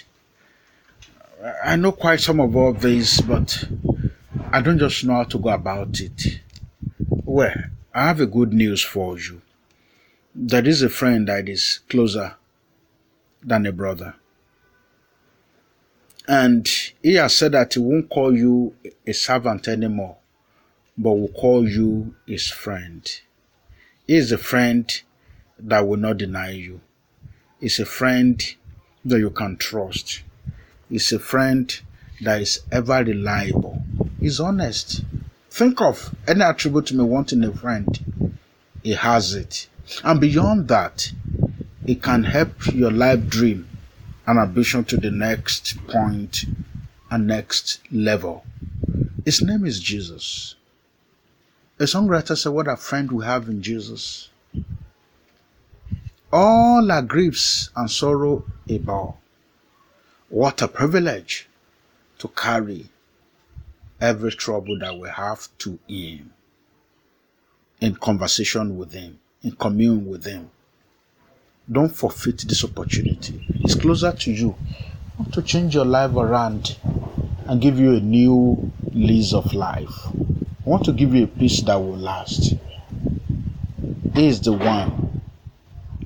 I know quite some of all this, but I don't just know how to go about it. Well, I have a good news for you. There is a friend that is closer than a brother. And he has said that he won't call you a servant anymore, but will call you his friend. He is a friend that will not deny you. He's a friend that you can trust. He's a friend that is ever reliable. He's honest. Think of any attribute you may want in a friend. He has it. And beyond that, it can help your life dream and ambition to the next point and next level. His name is Jesus. A songwriter said, What a friend we have in Jesus. All our griefs and sorrow about. What a privilege to carry every trouble that we have to Him in conversation with Him, in commune with Him. Don't forfeit this opportunity. It's closer to you. Want to change your life around and give you a new lease of life. I want to give you a peace that will last. He is the one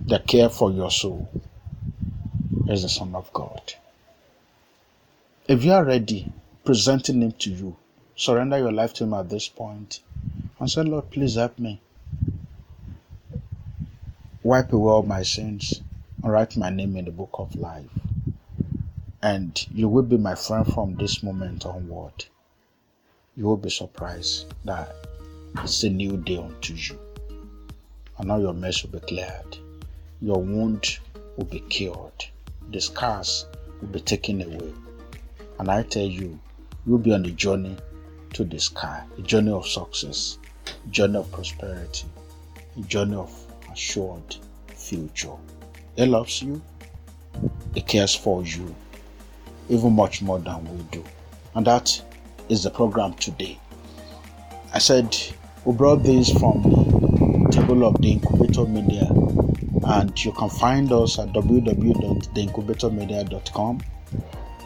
that cares for your soul. Is the Son of God. If you are ready, presenting Him to you, surrender your life to Him at this point and say, Lord, please help me. Wipe away all my sins and write my name in the book of life. And you will be my friend from this moment onward. You will be surprised that it's a new day unto you. And now your mess will be cleared. Your wound will be cured. The scars will be taken away. And I tell you, you'll be on the journey to the sky, a journey of success, a journey of prosperity, a journey of assured future. He loves you, He cares for you, even much more than we do. And that is the program today. I said we brought this from the table of the incubator media, and you can find us at www.theincubatormedia.com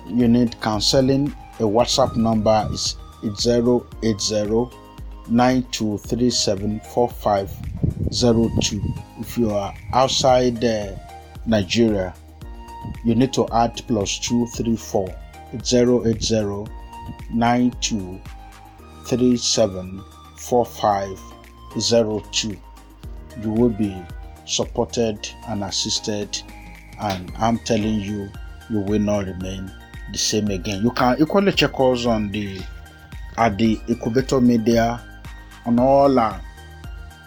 you need counseling, a WhatsApp number is 080 92374502. If you are outside uh, Nigeria, you need to add plus 234 080 92374502. You will be supported and assisted, and I'm telling you, you will not remain the same again. You can equally check us on the at the Incubator Media on all our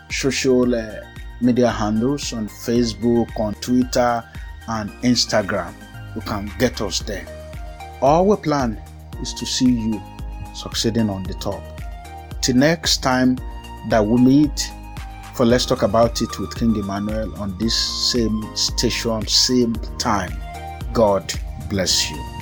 social uh, media handles on Facebook, on Twitter, and Instagram. You can get us there. All we plan is to see you succeeding on the top. Till next time that we meet for Let's Talk About It with King Emmanuel on this same station, same time. God bless you.